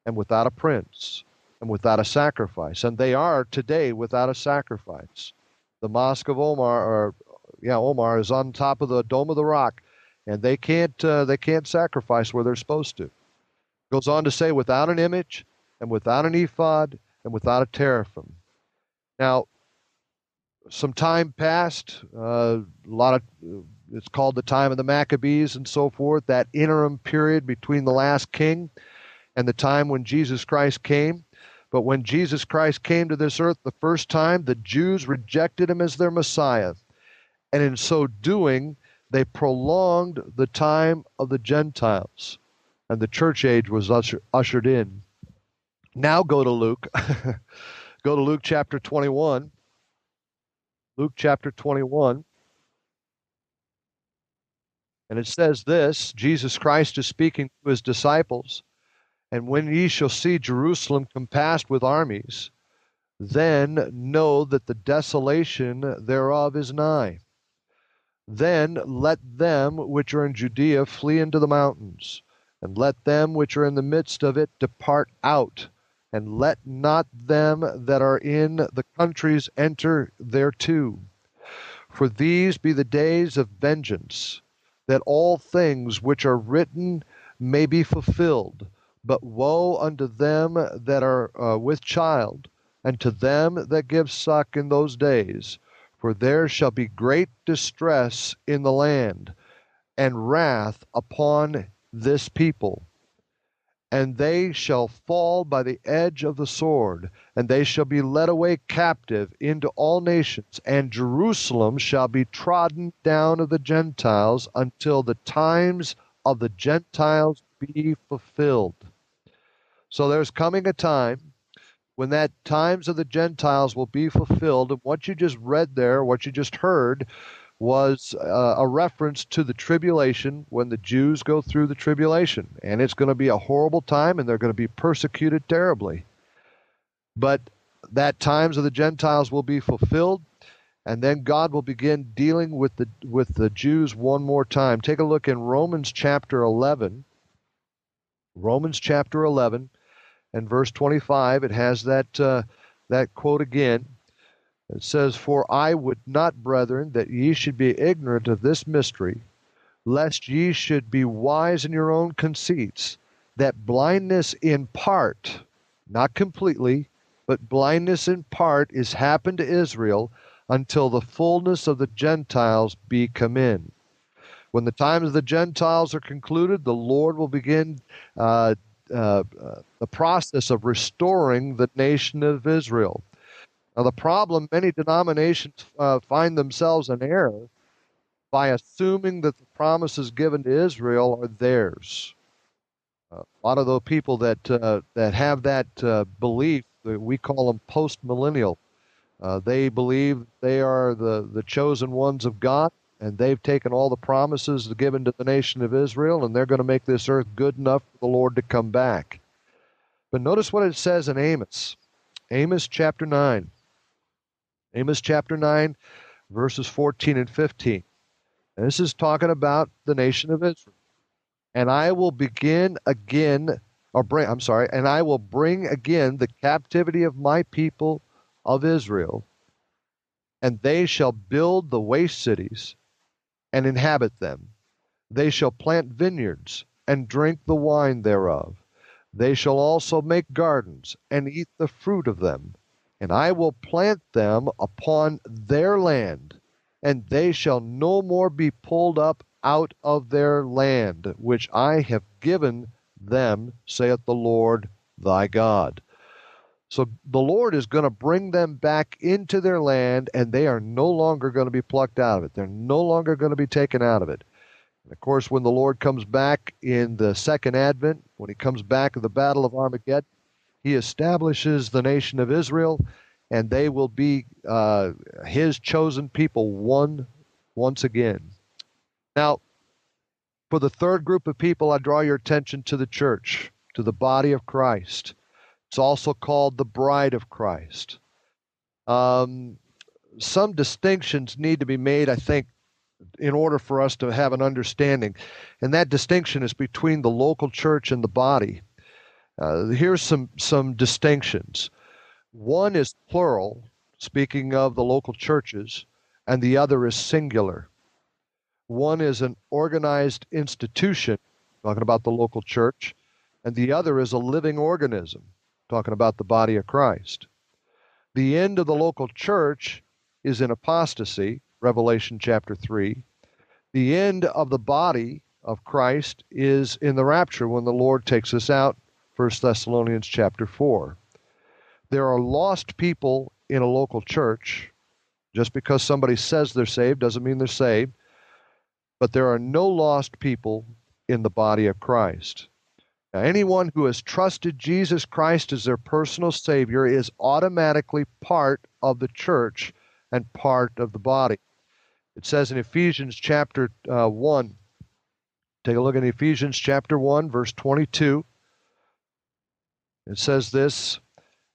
E: and without a prince, and without a sacrifice. And they are today without a sacrifice. The mosque of Omar, or yeah, Omar is on top of the dome of the rock, and they can't uh, they can't sacrifice where they're supposed to. Goes on to say, without an image, and without an ephod, and without a teraphim. Now, some time passed. Uh, a lot of it's called the time of the Maccabees and so forth. That interim period between the last king and the time when Jesus Christ came. But when Jesus Christ came to this earth the first time, the Jews rejected him as their Messiah. And in so doing, they prolonged the time of the Gentiles. And the church age was usher, ushered in. Now go to Luke. [LAUGHS] go to Luke chapter 21. Luke chapter 21. And it says this Jesus Christ is speaking to his disciples. And when ye shall see Jerusalem compassed with armies, then know that the desolation thereof is nigh. Then let them which are in Judea flee into the mountains, and let them which are in the midst of it depart out and let not them that are in the countries enter thereto. For these be the days of vengeance, that all things which are written may be fulfilled. But woe unto them that are uh, with child, and to them that give suck in those days, for there shall be great distress in the land, and wrath upon this people and they shall fall by the edge of the sword, and they shall be led away captive into all nations, and Jerusalem shall be trodden down of the Gentiles until the times of the Gentiles be fulfilled. So there's coming a time when that times of the Gentiles will be fulfilled, and what you just read there, what you just heard, was uh, a reference to the tribulation when the Jews go through the tribulation. And it's going to be a horrible time and they're going to be persecuted terribly. But that times of the Gentiles will be fulfilled and then God will begin dealing with the with the Jews one more time. Take a look in Romans chapter 11. Romans chapter 11 and verse 25 it has that uh, that quote again. It says, For I would not, brethren, that ye should be ignorant of this mystery, lest ye should be wise in your own conceits, that blindness in part, not completely, but blindness in part is happened to Israel until the fullness of the Gentiles be come in. When the times of the Gentiles are concluded, the Lord will begin uh, uh, uh, the process of restoring the nation of Israel. Now, the problem many denominations uh, find themselves in error by assuming that the promises given to Israel are theirs. Uh, a lot of the people that uh, that have that uh, belief, we call them post-millennial. Uh, they believe they are the, the chosen ones of God, and they've taken all the promises given to the nation of Israel, and they're going to make this earth good enough for the Lord to come back. But notice what it says in Amos. Amos chapter 9. Amos chapter 9, verses 14 and 15. And this is talking about the nation of Israel. And I will begin again, or bring, I'm sorry, and I will bring again the captivity of my people of Israel, and they shall build the waste cities and inhabit them. They shall plant vineyards and drink the wine thereof. They shall also make gardens and eat the fruit of them. And I will plant them upon their land, and they shall no more be pulled up out of their land, which I have given them, saith the Lord thy God. So the Lord is going to bring them back into their land, and they are no longer going to be plucked out of it. They're no longer going to be taken out of it. And of course, when the Lord comes back in the second advent, when he comes back at the battle of Armageddon, he establishes the nation of Israel, and they will be uh, his chosen people one once again. Now, for the third group of people, I draw your attention to the church, to the body of Christ. It's also called the bride of Christ. Um, some distinctions need to be made, I think, in order for us to have an understanding. And that distinction is between the local church and the body. Uh, here's some, some distinctions one is plural, speaking of the local churches, and the other is singular. One is an organized institution, talking about the local church, and the other is a living organism, talking about the body of Christ. The end of the local church is in apostasy, Revelation chapter 3. The end of the body of Christ is in the rapture when the Lord takes us out, 1 Thessalonians chapter 4. There are lost people in a local church. Just because somebody says they're saved doesn't mean they're saved. But there are no lost people in the body of Christ. Now, anyone who has trusted Jesus Christ as their personal Savior is automatically part of the church and part of the body. It says in Ephesians chapter uh, 1, take a look at Ephesians chapter 1, verse 22. It says this,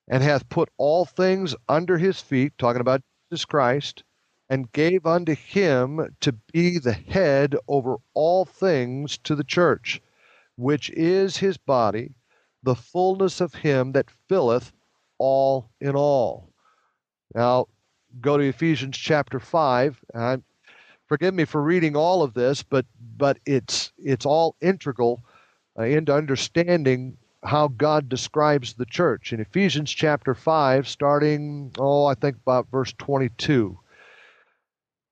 E: and hath put all things under his feet, talking about Jesus Christ, and gave unto him to be the head over all things to the church which is his body, the fullness of him that filleth all in all. Now, go to Ephesians chapter 5. And forgive me for reading all of this, but, but it's, it's all integral uh, into understanding how God describes the church. In Ephesians chapter 5, starting, oh, I think about verse 22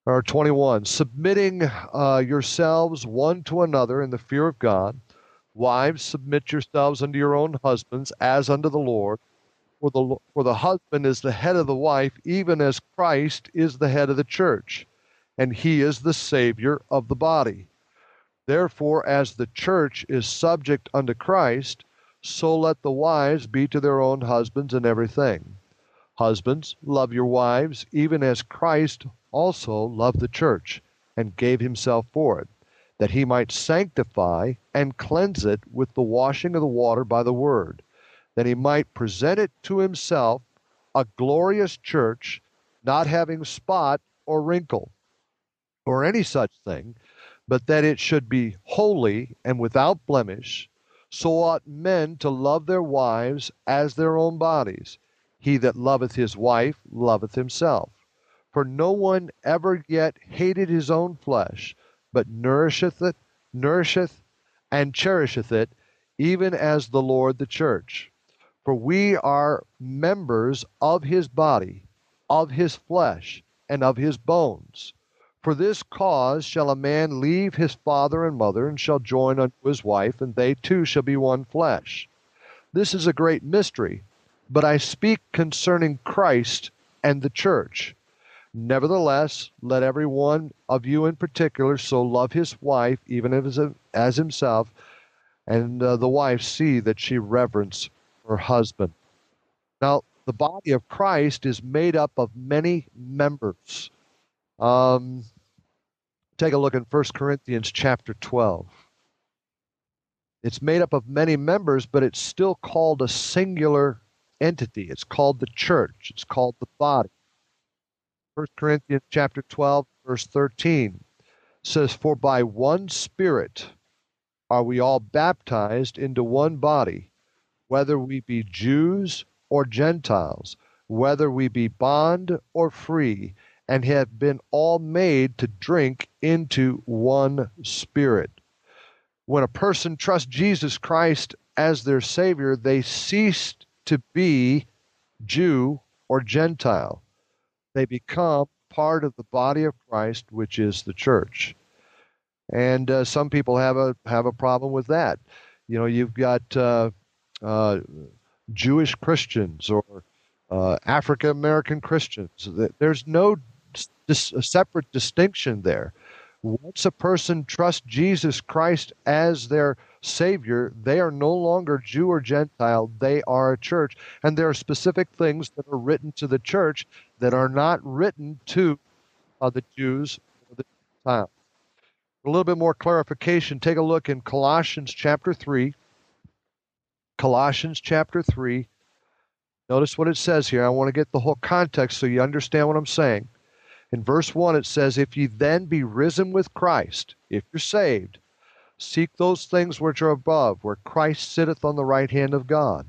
E: or 21, submitting uh, yourselves one to another in the fear of God. Wives, submit yourselves unto your own husbands as unto the Lord. For the, for the husband is the head of the wife, even as Christ is the head of the church, and he is the Savior of the body. Therefore, as the church is subject unto Christ, so let the wives be to their own husbands in everything. Husbands, love your wives, even as Christ also loved the church, and gave himself for it that he might sanctify and cleanse it with the washing of the water by the word, that he might present it to himself a glorious church, not having spot or wrinkle or any such thing, but that it should be holy and without blemish. So ought men to love their wives as their own bodies. He that loveth his wife loveth himself. For no one ever yet hated his own flesh but nourisheth it, nourisheth and cherisheth it, even as the Lord the church. For we are members of his body, of his flesh, and of his bones. For this cause shall a man leave his father and mother, and shall join unto his wife, and they two shall be one flesh. This is a great mystery, but I speak concerning Christ and the church. Nevertheless, let every one of you in particular so love his wife, even as, as himself, and uh, the wife see that she reverence her husband. Now, the body of Christ is made up of many members. Um, take a look in 1 Corinthians chapter 12. It's made up of many members, but it's still called a singular entity. It's called the church. It's called the body. 1 Corinthians chapter 12, verse 13 says, For by one Spirit are we all baptized into one body, whether we be Jews or Gentiles, whether we be bond or free, and have been all made to drink into one Spirit. When a person trusts Jesus Christ as their Savior, they cease to be Jew or Gentile. They become part of the body of Christ, which is the church. And uh, some people have a have a problem with that. You know, you've got uh, uh, Jewish Christians or uh, African American Christians. There's no dis- separate distinction there. Once a person trusts Jesus Christ as their Savior, they are no longer Jew or Gentile, they are a church. And there are specific things that are written to the church that are not written to uh, the Jews or the Gentiles. a little bit more clarification, take a look in Colossians chapter 3. Colossians chapter 3. Notice what it says here. I want to get the whole context so you understand what I'm saying. In verse 1, it says, If ye then be risen with Christ, if you're saved, seek those things which are above, where Christ sitteth on the right hand of God.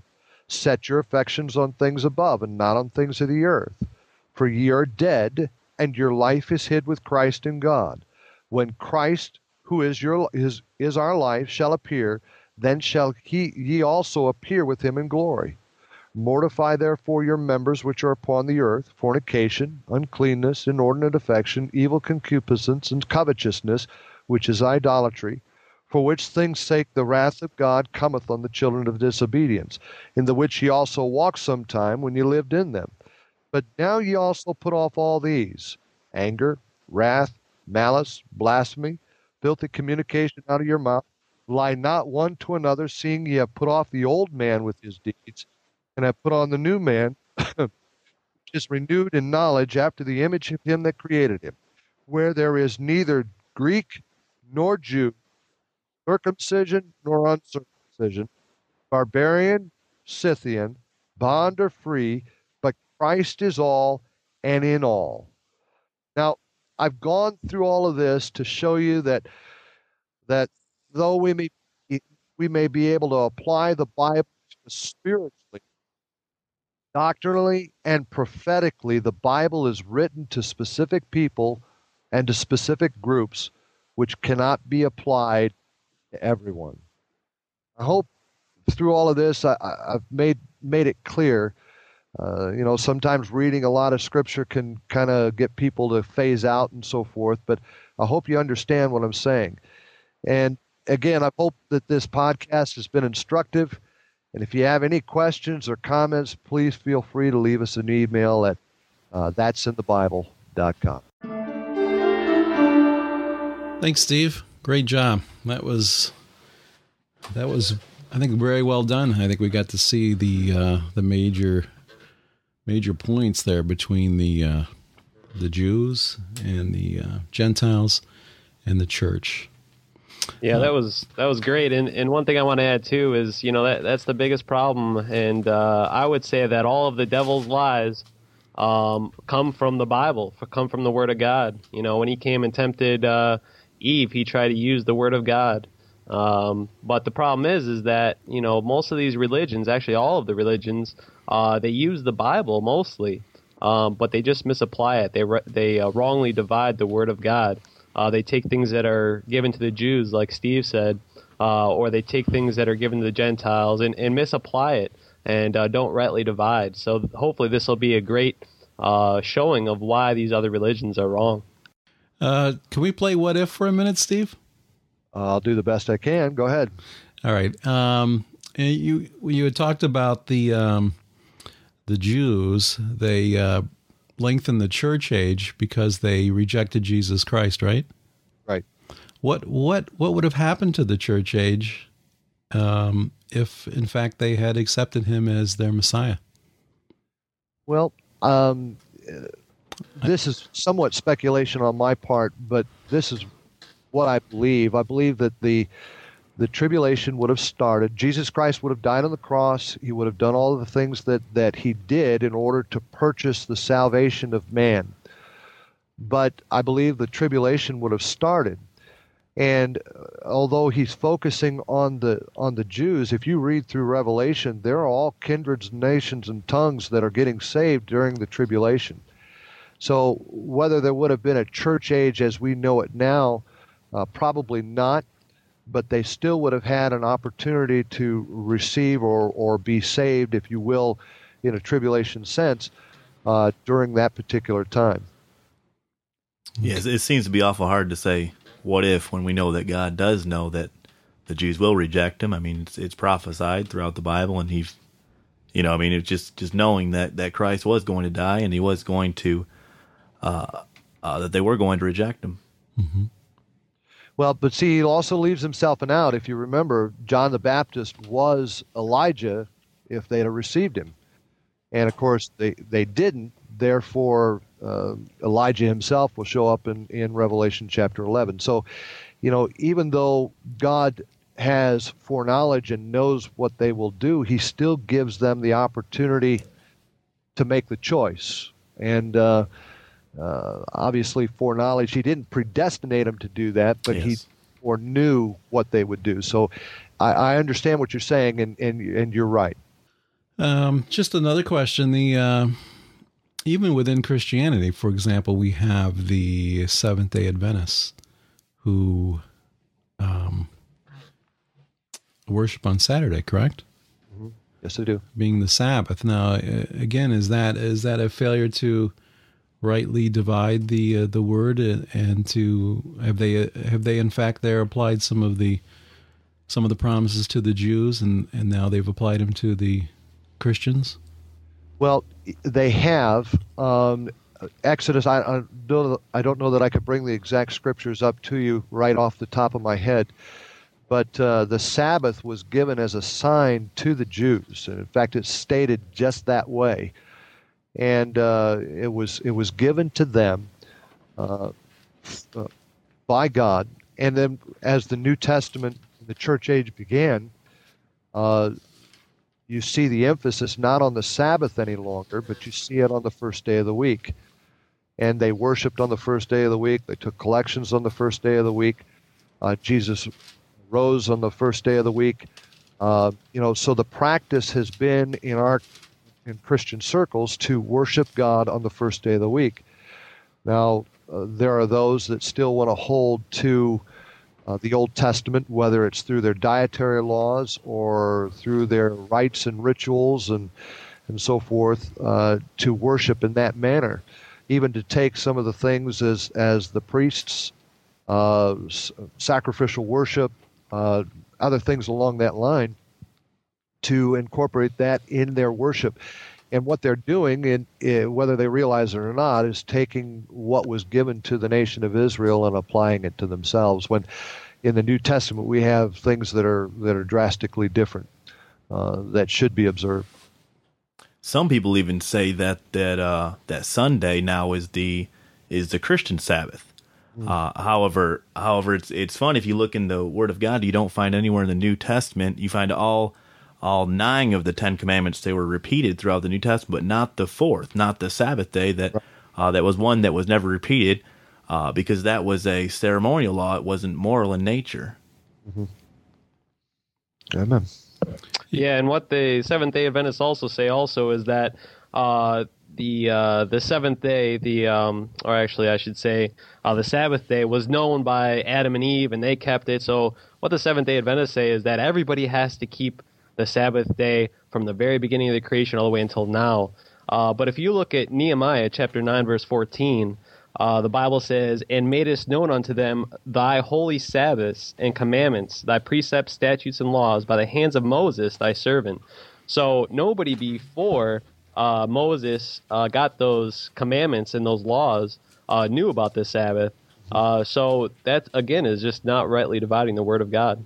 E: Set your affections on things above, and not on things of the earth. For ye are dead, and your life is hid with Christ in God. When Christ, who is your is, is our life, shall appear, then shall he ye also appear with him in glory. Mortify therefore your members which are upon the earth fornication, uncleanness, inordinate affection, evil concupiscence, and covetousness, which is idolatry. For which things' sake the wrath of God cometh on the children of disobedience, in the which ye also walked sometime when ye lived in them. But now ye also put off all these anger, wrath, malice, blasphemy, filthy communication out of your mouth. Lie not one to another, seeing ye have put off the old man with his deeds and have put on the new man, [CLEARS THROAT] which is renewed in knowledge after the image of him that created him, where there is neither Greek nor Jew, circumcision nor uncircumcision, barbarian, Scythian, bond or free, but Christ is all and in all. Now, I've gone through all of this to show you that that though we may we may be able to apply the Bible spiritually Doctrinally and prophetically, the Bible is written to specific people and to specific groups, which cannot be applied to everyone. I hope through all of this, I, have made made it clear. Uh, you know, sometimes reading a lot of scripture can kind of get people to phase out and so forth, but I hope you understand what I'm saying. And again, I hope that this podcast has been instructive and if you have any questions or comments, please feel free to leave us an email at uh, that'sinthebible.com.
A: Thanks, Steve. Great job. That was that was I think very well done. I think we got to see the uh, the major major points there between the uh, the Jews and the uh, Gentiles and the church.
C: Yeah, that was that was great. And and one thing I want to add too is you know that that's the biggest problem. And uh, I would say that all of the devil's lies um, come from the Bible, come from the Word of God. You know, when he came and tempted uh, Eve, he tried to use the Word of God. Um, but the problem is, is that you know most of these religions, actually all of the religions, uh, they use the Bible mostly, um, but they just misapply it. They they uh, wrongly divide the Word of God. Uh, they take things that are given to the Jews, like Steve said, uh, or they take things that are given to the Gentiles and, and misapply it and uh, don't rightly divide. So hopefully this will be a great uh, showing of why these other religions are wrong.
A: Uh, can we play What If for a minute, Steve?
E: I'll do the best I can. Go ahead.
A: All right. Um, you you had talked about the um, the Jews. They uh, lengthen the church age because they rejected Jesus Christ, right?
E: Right.
A: What what what would have happened to the church age um, if in fact they had accepted him as their Messiah.
E: Well, um, this is somewhat speculation on my part, but this is what I believe. I believe that the the tribulation would have started. Jesus Christ would have died on the cross. He would have done all the things that, that he did in order to purchase the salvation of man. But I believe the tribulation would have started. And uh, although he's focusing on the on the Jews, if you read through Revelation, there are all kindreds, nations, and tongues that are getting saved during the tribulation. So whether there would have been a church age as we know it now, uh, probably not but they still would have had an opportunity to receive or, or be saved, if you will, in a tribulation sense, uh, during that particular time.
D: Yes, it seems to be awful hard to say what if when we know that God does know that the Jews will reject him. I mean, it's, it's prophesied throughout the Bible, and he's, you know, I mean, it's just just knowing that that Christ was going to die and he was going to, uh, uh, that they were going to reject him.
A: Mm-hmm.
E: Well, but see, he also leaves himself an out. If you remember, John the Baptist was Elijah if they'd have received him. And of course, they, they didn't. Therefore, uh, Elijah himself will show up in, in Revelation chapter 11. So, you know, even though God has foreknowledge and knows what they will do, he still gives them the opportunity to make the choice. And, uh, uh, obviously foreknowledge. He didn't predestinate them to do that, but yes. he foreknew what they would do. So I, I, understand what you're saying, and and and you're right.
A: Um, just another question: the uh, even within Christianity, for example, we have the Seventh Day Adventists who um, worship on Saturday, correct?
E: Mm-hmm. Yes, they do.
A: Being the Sabbath. Now, uh, again, is that is that a failure to rightly divide the uh, the word and to have they have they in fact there applied some of the some of the promises to the Jews and and now they've applied them to the Christians?
E: Well, they have. Um, Exodus. I, I, don't. I don't know that I could bring the exact scriptures up to you right off the top of my head, but uh, the Sabbath was given as a sign to the Jews. And in fact, it's stated just that way and uh, it was it was given to them uh, uh, by God. And then, as the New Testament, the church age began, uh, you see the emphasis not on the Sabbath any longer, but you see it on the first day of the week. And they worshipped on the first day of the week. They took collections on the first day of the week. Uh, Jesus rose on the first day of the week. You know, so the practice has been in our in Christian circles to worship God on the first day of the week. Now, uh, there are those that still want to hold to uh, the Old Testament, whether it's through their dietary laws or through their rites and rituals and and so forth, uh, to worship in that manner. Even to take some of the things as as the priests, uh, sacrificial worship, uh, other things along that line to incorporate that in their worship. And what they're doing, in, in, whether they realize it or not, is taking what was given to the nation of Israel and applying it to themselves. When in the New Testament we have things that are that are drastically different uh, that should be observed.
D: Some people even say that that uh, that Sunday now is the is the Christian Sabbath. Mm. Uh, however, however, it's it's fun if you look in the Word of God, you don't find anywhere in the New Testament you find all all nine of the Ten Commandments they were repeated throughout the New Testament, but not the fourth, not the Sabbath day. That uh, that was one that was never repeated uh, because that was a ceremonial law. It wasn't moral in nature.
E: Mm-hmm. Amen.
C: Yeah, and what the Seventh Day Adventists also say also is that uh, the uh, the seventh day, the um, or actually I should say uh, the Sabbath day was known by Adam and Eve, and they kept it. So what the Seventh Day Adventists say is that everybody has to keep the Sabbath day from the very beginning of the creation all the way until now. Uh, but if you look at Nehemiah chapter 9, verse 14, uh, the Bible says, And madest known unto them thy holy Sabbaths and commandments, thy precepts, statutes, and laws by the hands of Moses, thy servant. So nobody before uh, Moses uh, got those commandments and those laws uh, knew about the Sabbath. Uh, so that, again, is just not rightly dividing the word of God.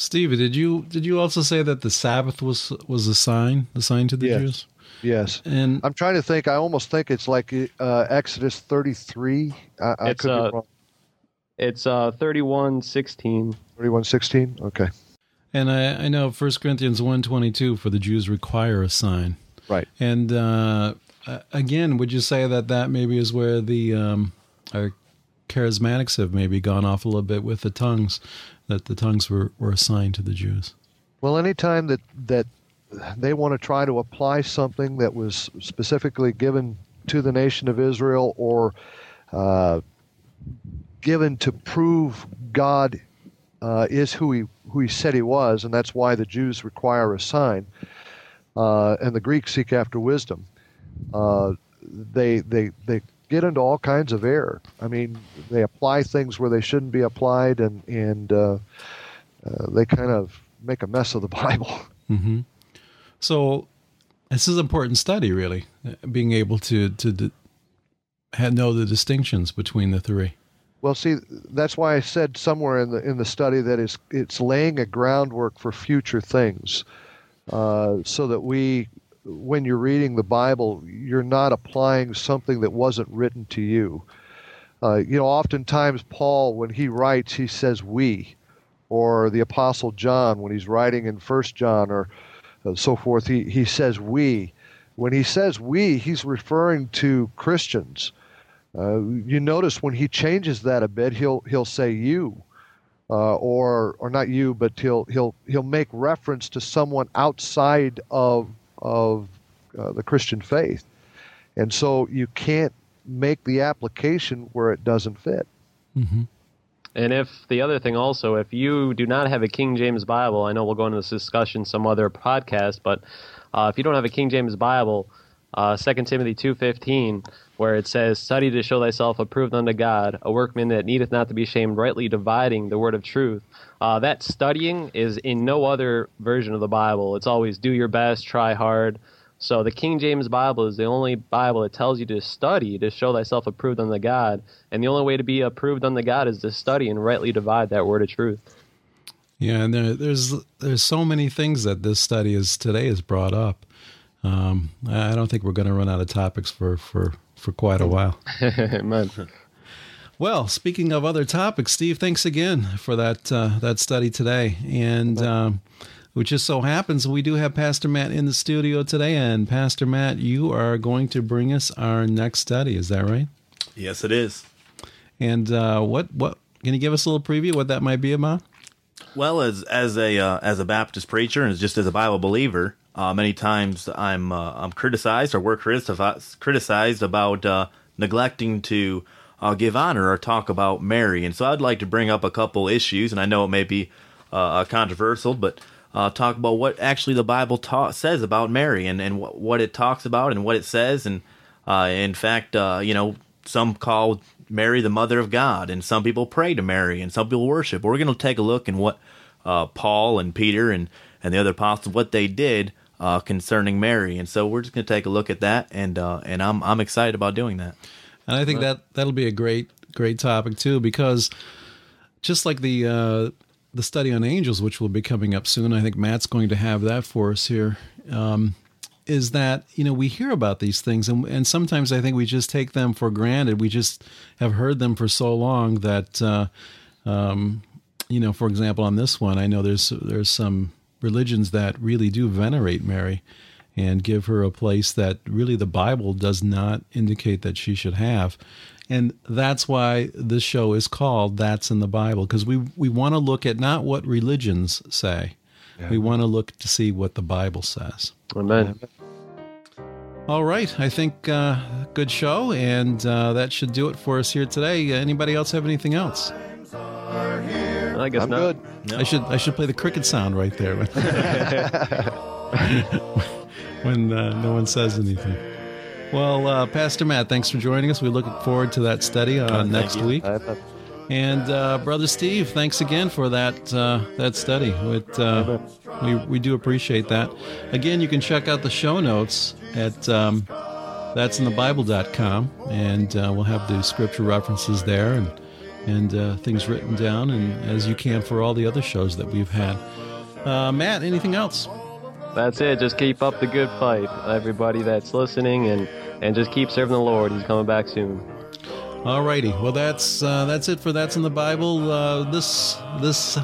A: Steve, did you did you also say that the Sabbath was was a sign, the sign to the
E: Yes.
A: Jews?
E: Yes.
A: And
E: I'm trying to think. I almost think it's like uh, Exodus 33. I, I
C: It's,
E: could
C: uh,
E: be wrong.
C: It's uh, 3116.
E: 3116. Okay.
A: and I, I know First Corinthians one twenty two for the Jews require a sign.
E: Right.
A: And uh, uh, again, would you say that that maybe is where the um, our charismatics have maybe gone off a little bit with the tongues, that the tongues were, were assigned to the Jews?
E: Well, anytime that that they want to try to apply something that was specifically given to the nation of Israel or uh, given to prove God uh, is who he who he said he was, and that's why the Jews require a sign, uh, and the Greeks seek after wisdom. Uh, they they they get into all kinds of error. I mean, they apply things where they shouldn't be applied, and and uh, uh, they kind of make a mess of the [LAUGHS] Bible.
A: hmm So this is important study, really, being able to to know the distinctions between the three.
E: Well, see, that's why I said somewhere in the in the study that it's it's laying a groundwork for future things, uh, so that we, when you're reading the Bible, you're not applying something that wasn't written to you. Uh, you know, oftentimes Paul, when he writes, he says "we," or the Apostle John when he's writing in First John or uh, so forth, he he says "we." When he says "we," he's referring to Christians. Uh, you notice when he changes that a bit, he'll he'll say you, uh, or or not you, but he'll he'll he'll make reference to someone outside of of uh, the Christian faith, and so you can't make the application where it doesn't fit.
A: hmm
C: And if the other thing also, if you do not have a King James Bible, I know we'll go into this discussion some other podcast, but uh, if you don't have a King James Bible, uh, 2 Timothy 2.15, where it says, Study to show thyself approved unto God, a workman that needeth not to be ashamed, rightly dividing the word of truth. Uh, that studying is in no other version of the Bible. It's always do your best, try hard. So the King James Bible is the only Bible that tells you to study to show thyself approved unto God, and the only way to be approved unto God is to study and rightly divide that word of truth.
A: Yeah, and there, there's there's so many things that this study is today has brought up. Um, I I don't think we're going to run out of topics for for for quite a while. [LAUGHS] Well, speaking of other topics, Steve, thanks again for that uh, that study today. And um, it just so happens we do have Pastor Matt in the studio today. And Pastor Matt, you are going to bring us our next study. Is that right?
D: Yes, it is.
A: And uh, what what can you give us a little preview what that might be about?
D: Well, as as a uh, as a Baptist preacher and just as a Bible believer, uh, many times I'm uh, I'm criticized or we're criticized about uh, neglecting to uh, give honor or talk about Mary, and so I'd like to bring up a couple issues, and I know it may be uh, controversial, but uh, talk about what actually the Bible ta- says about Mary and and what, what it talks about and what it says, and uh, in fact, uh, you know, some call Mary the mother of God, and some people pray to Mary, and some people worship. We're going to take a look in what uh, Paul and Peter and and the other apostles what they did uh, concerning Mary, and so we're just going to take a look at that, and uh, and I'm I'm excited about doing that.
A: And I think that that'll be a great great topic too because just like the uh, the study on angels, which will be coming up soon, I think Matt's going to have that for us here. Um, is that you know we hear about these things and and sometimes I think we just take them for granted. We just have heard them for so long that uh, um, you know, for example, on this one, I know there's there's some religions that really do venerate Mary and give her a place that really the Bible does not indicate that she should have. And that's why this show is called That's in the Bible, because we, we want to look at not what religions say, we want to look to see what the Bible says.
C: Amen.
A: All right, I think uh, good show, and uh, that should do it for us here today. Anybody else have anything else?
C: I guess
E: I'm
C: not.
E: good.
A: I should I should play the cricket sound right there [LAUGHS] when uh, no one says anything. Well, uh, Pastor Matt, thanks for joining us. We look forward to that study uh,
D: thank
A: next
D: you.
A: week. And uh, brother Steve, thanks again for that uh, that study. It, uh, we we do appreciate that. Again, you can check out the show notes at um, that'sinthebible.com, and uh, we'll have the scripture references there, and and uh, things written down, and as you can for all the other shows that we've had. Uh, Matt, anything else?
C: That's it. Just keep up the good fight, everybody that's listening, and and just keep serving the Lord. He's coming back soon.
A: All righty. well that's uh, that's it for that's in the Bible. Uh, this this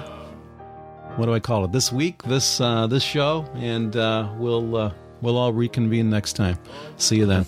A: what do I call it? This week, this uh, this show, and uh, we'll uh, we'll all reconvene next time. See you then.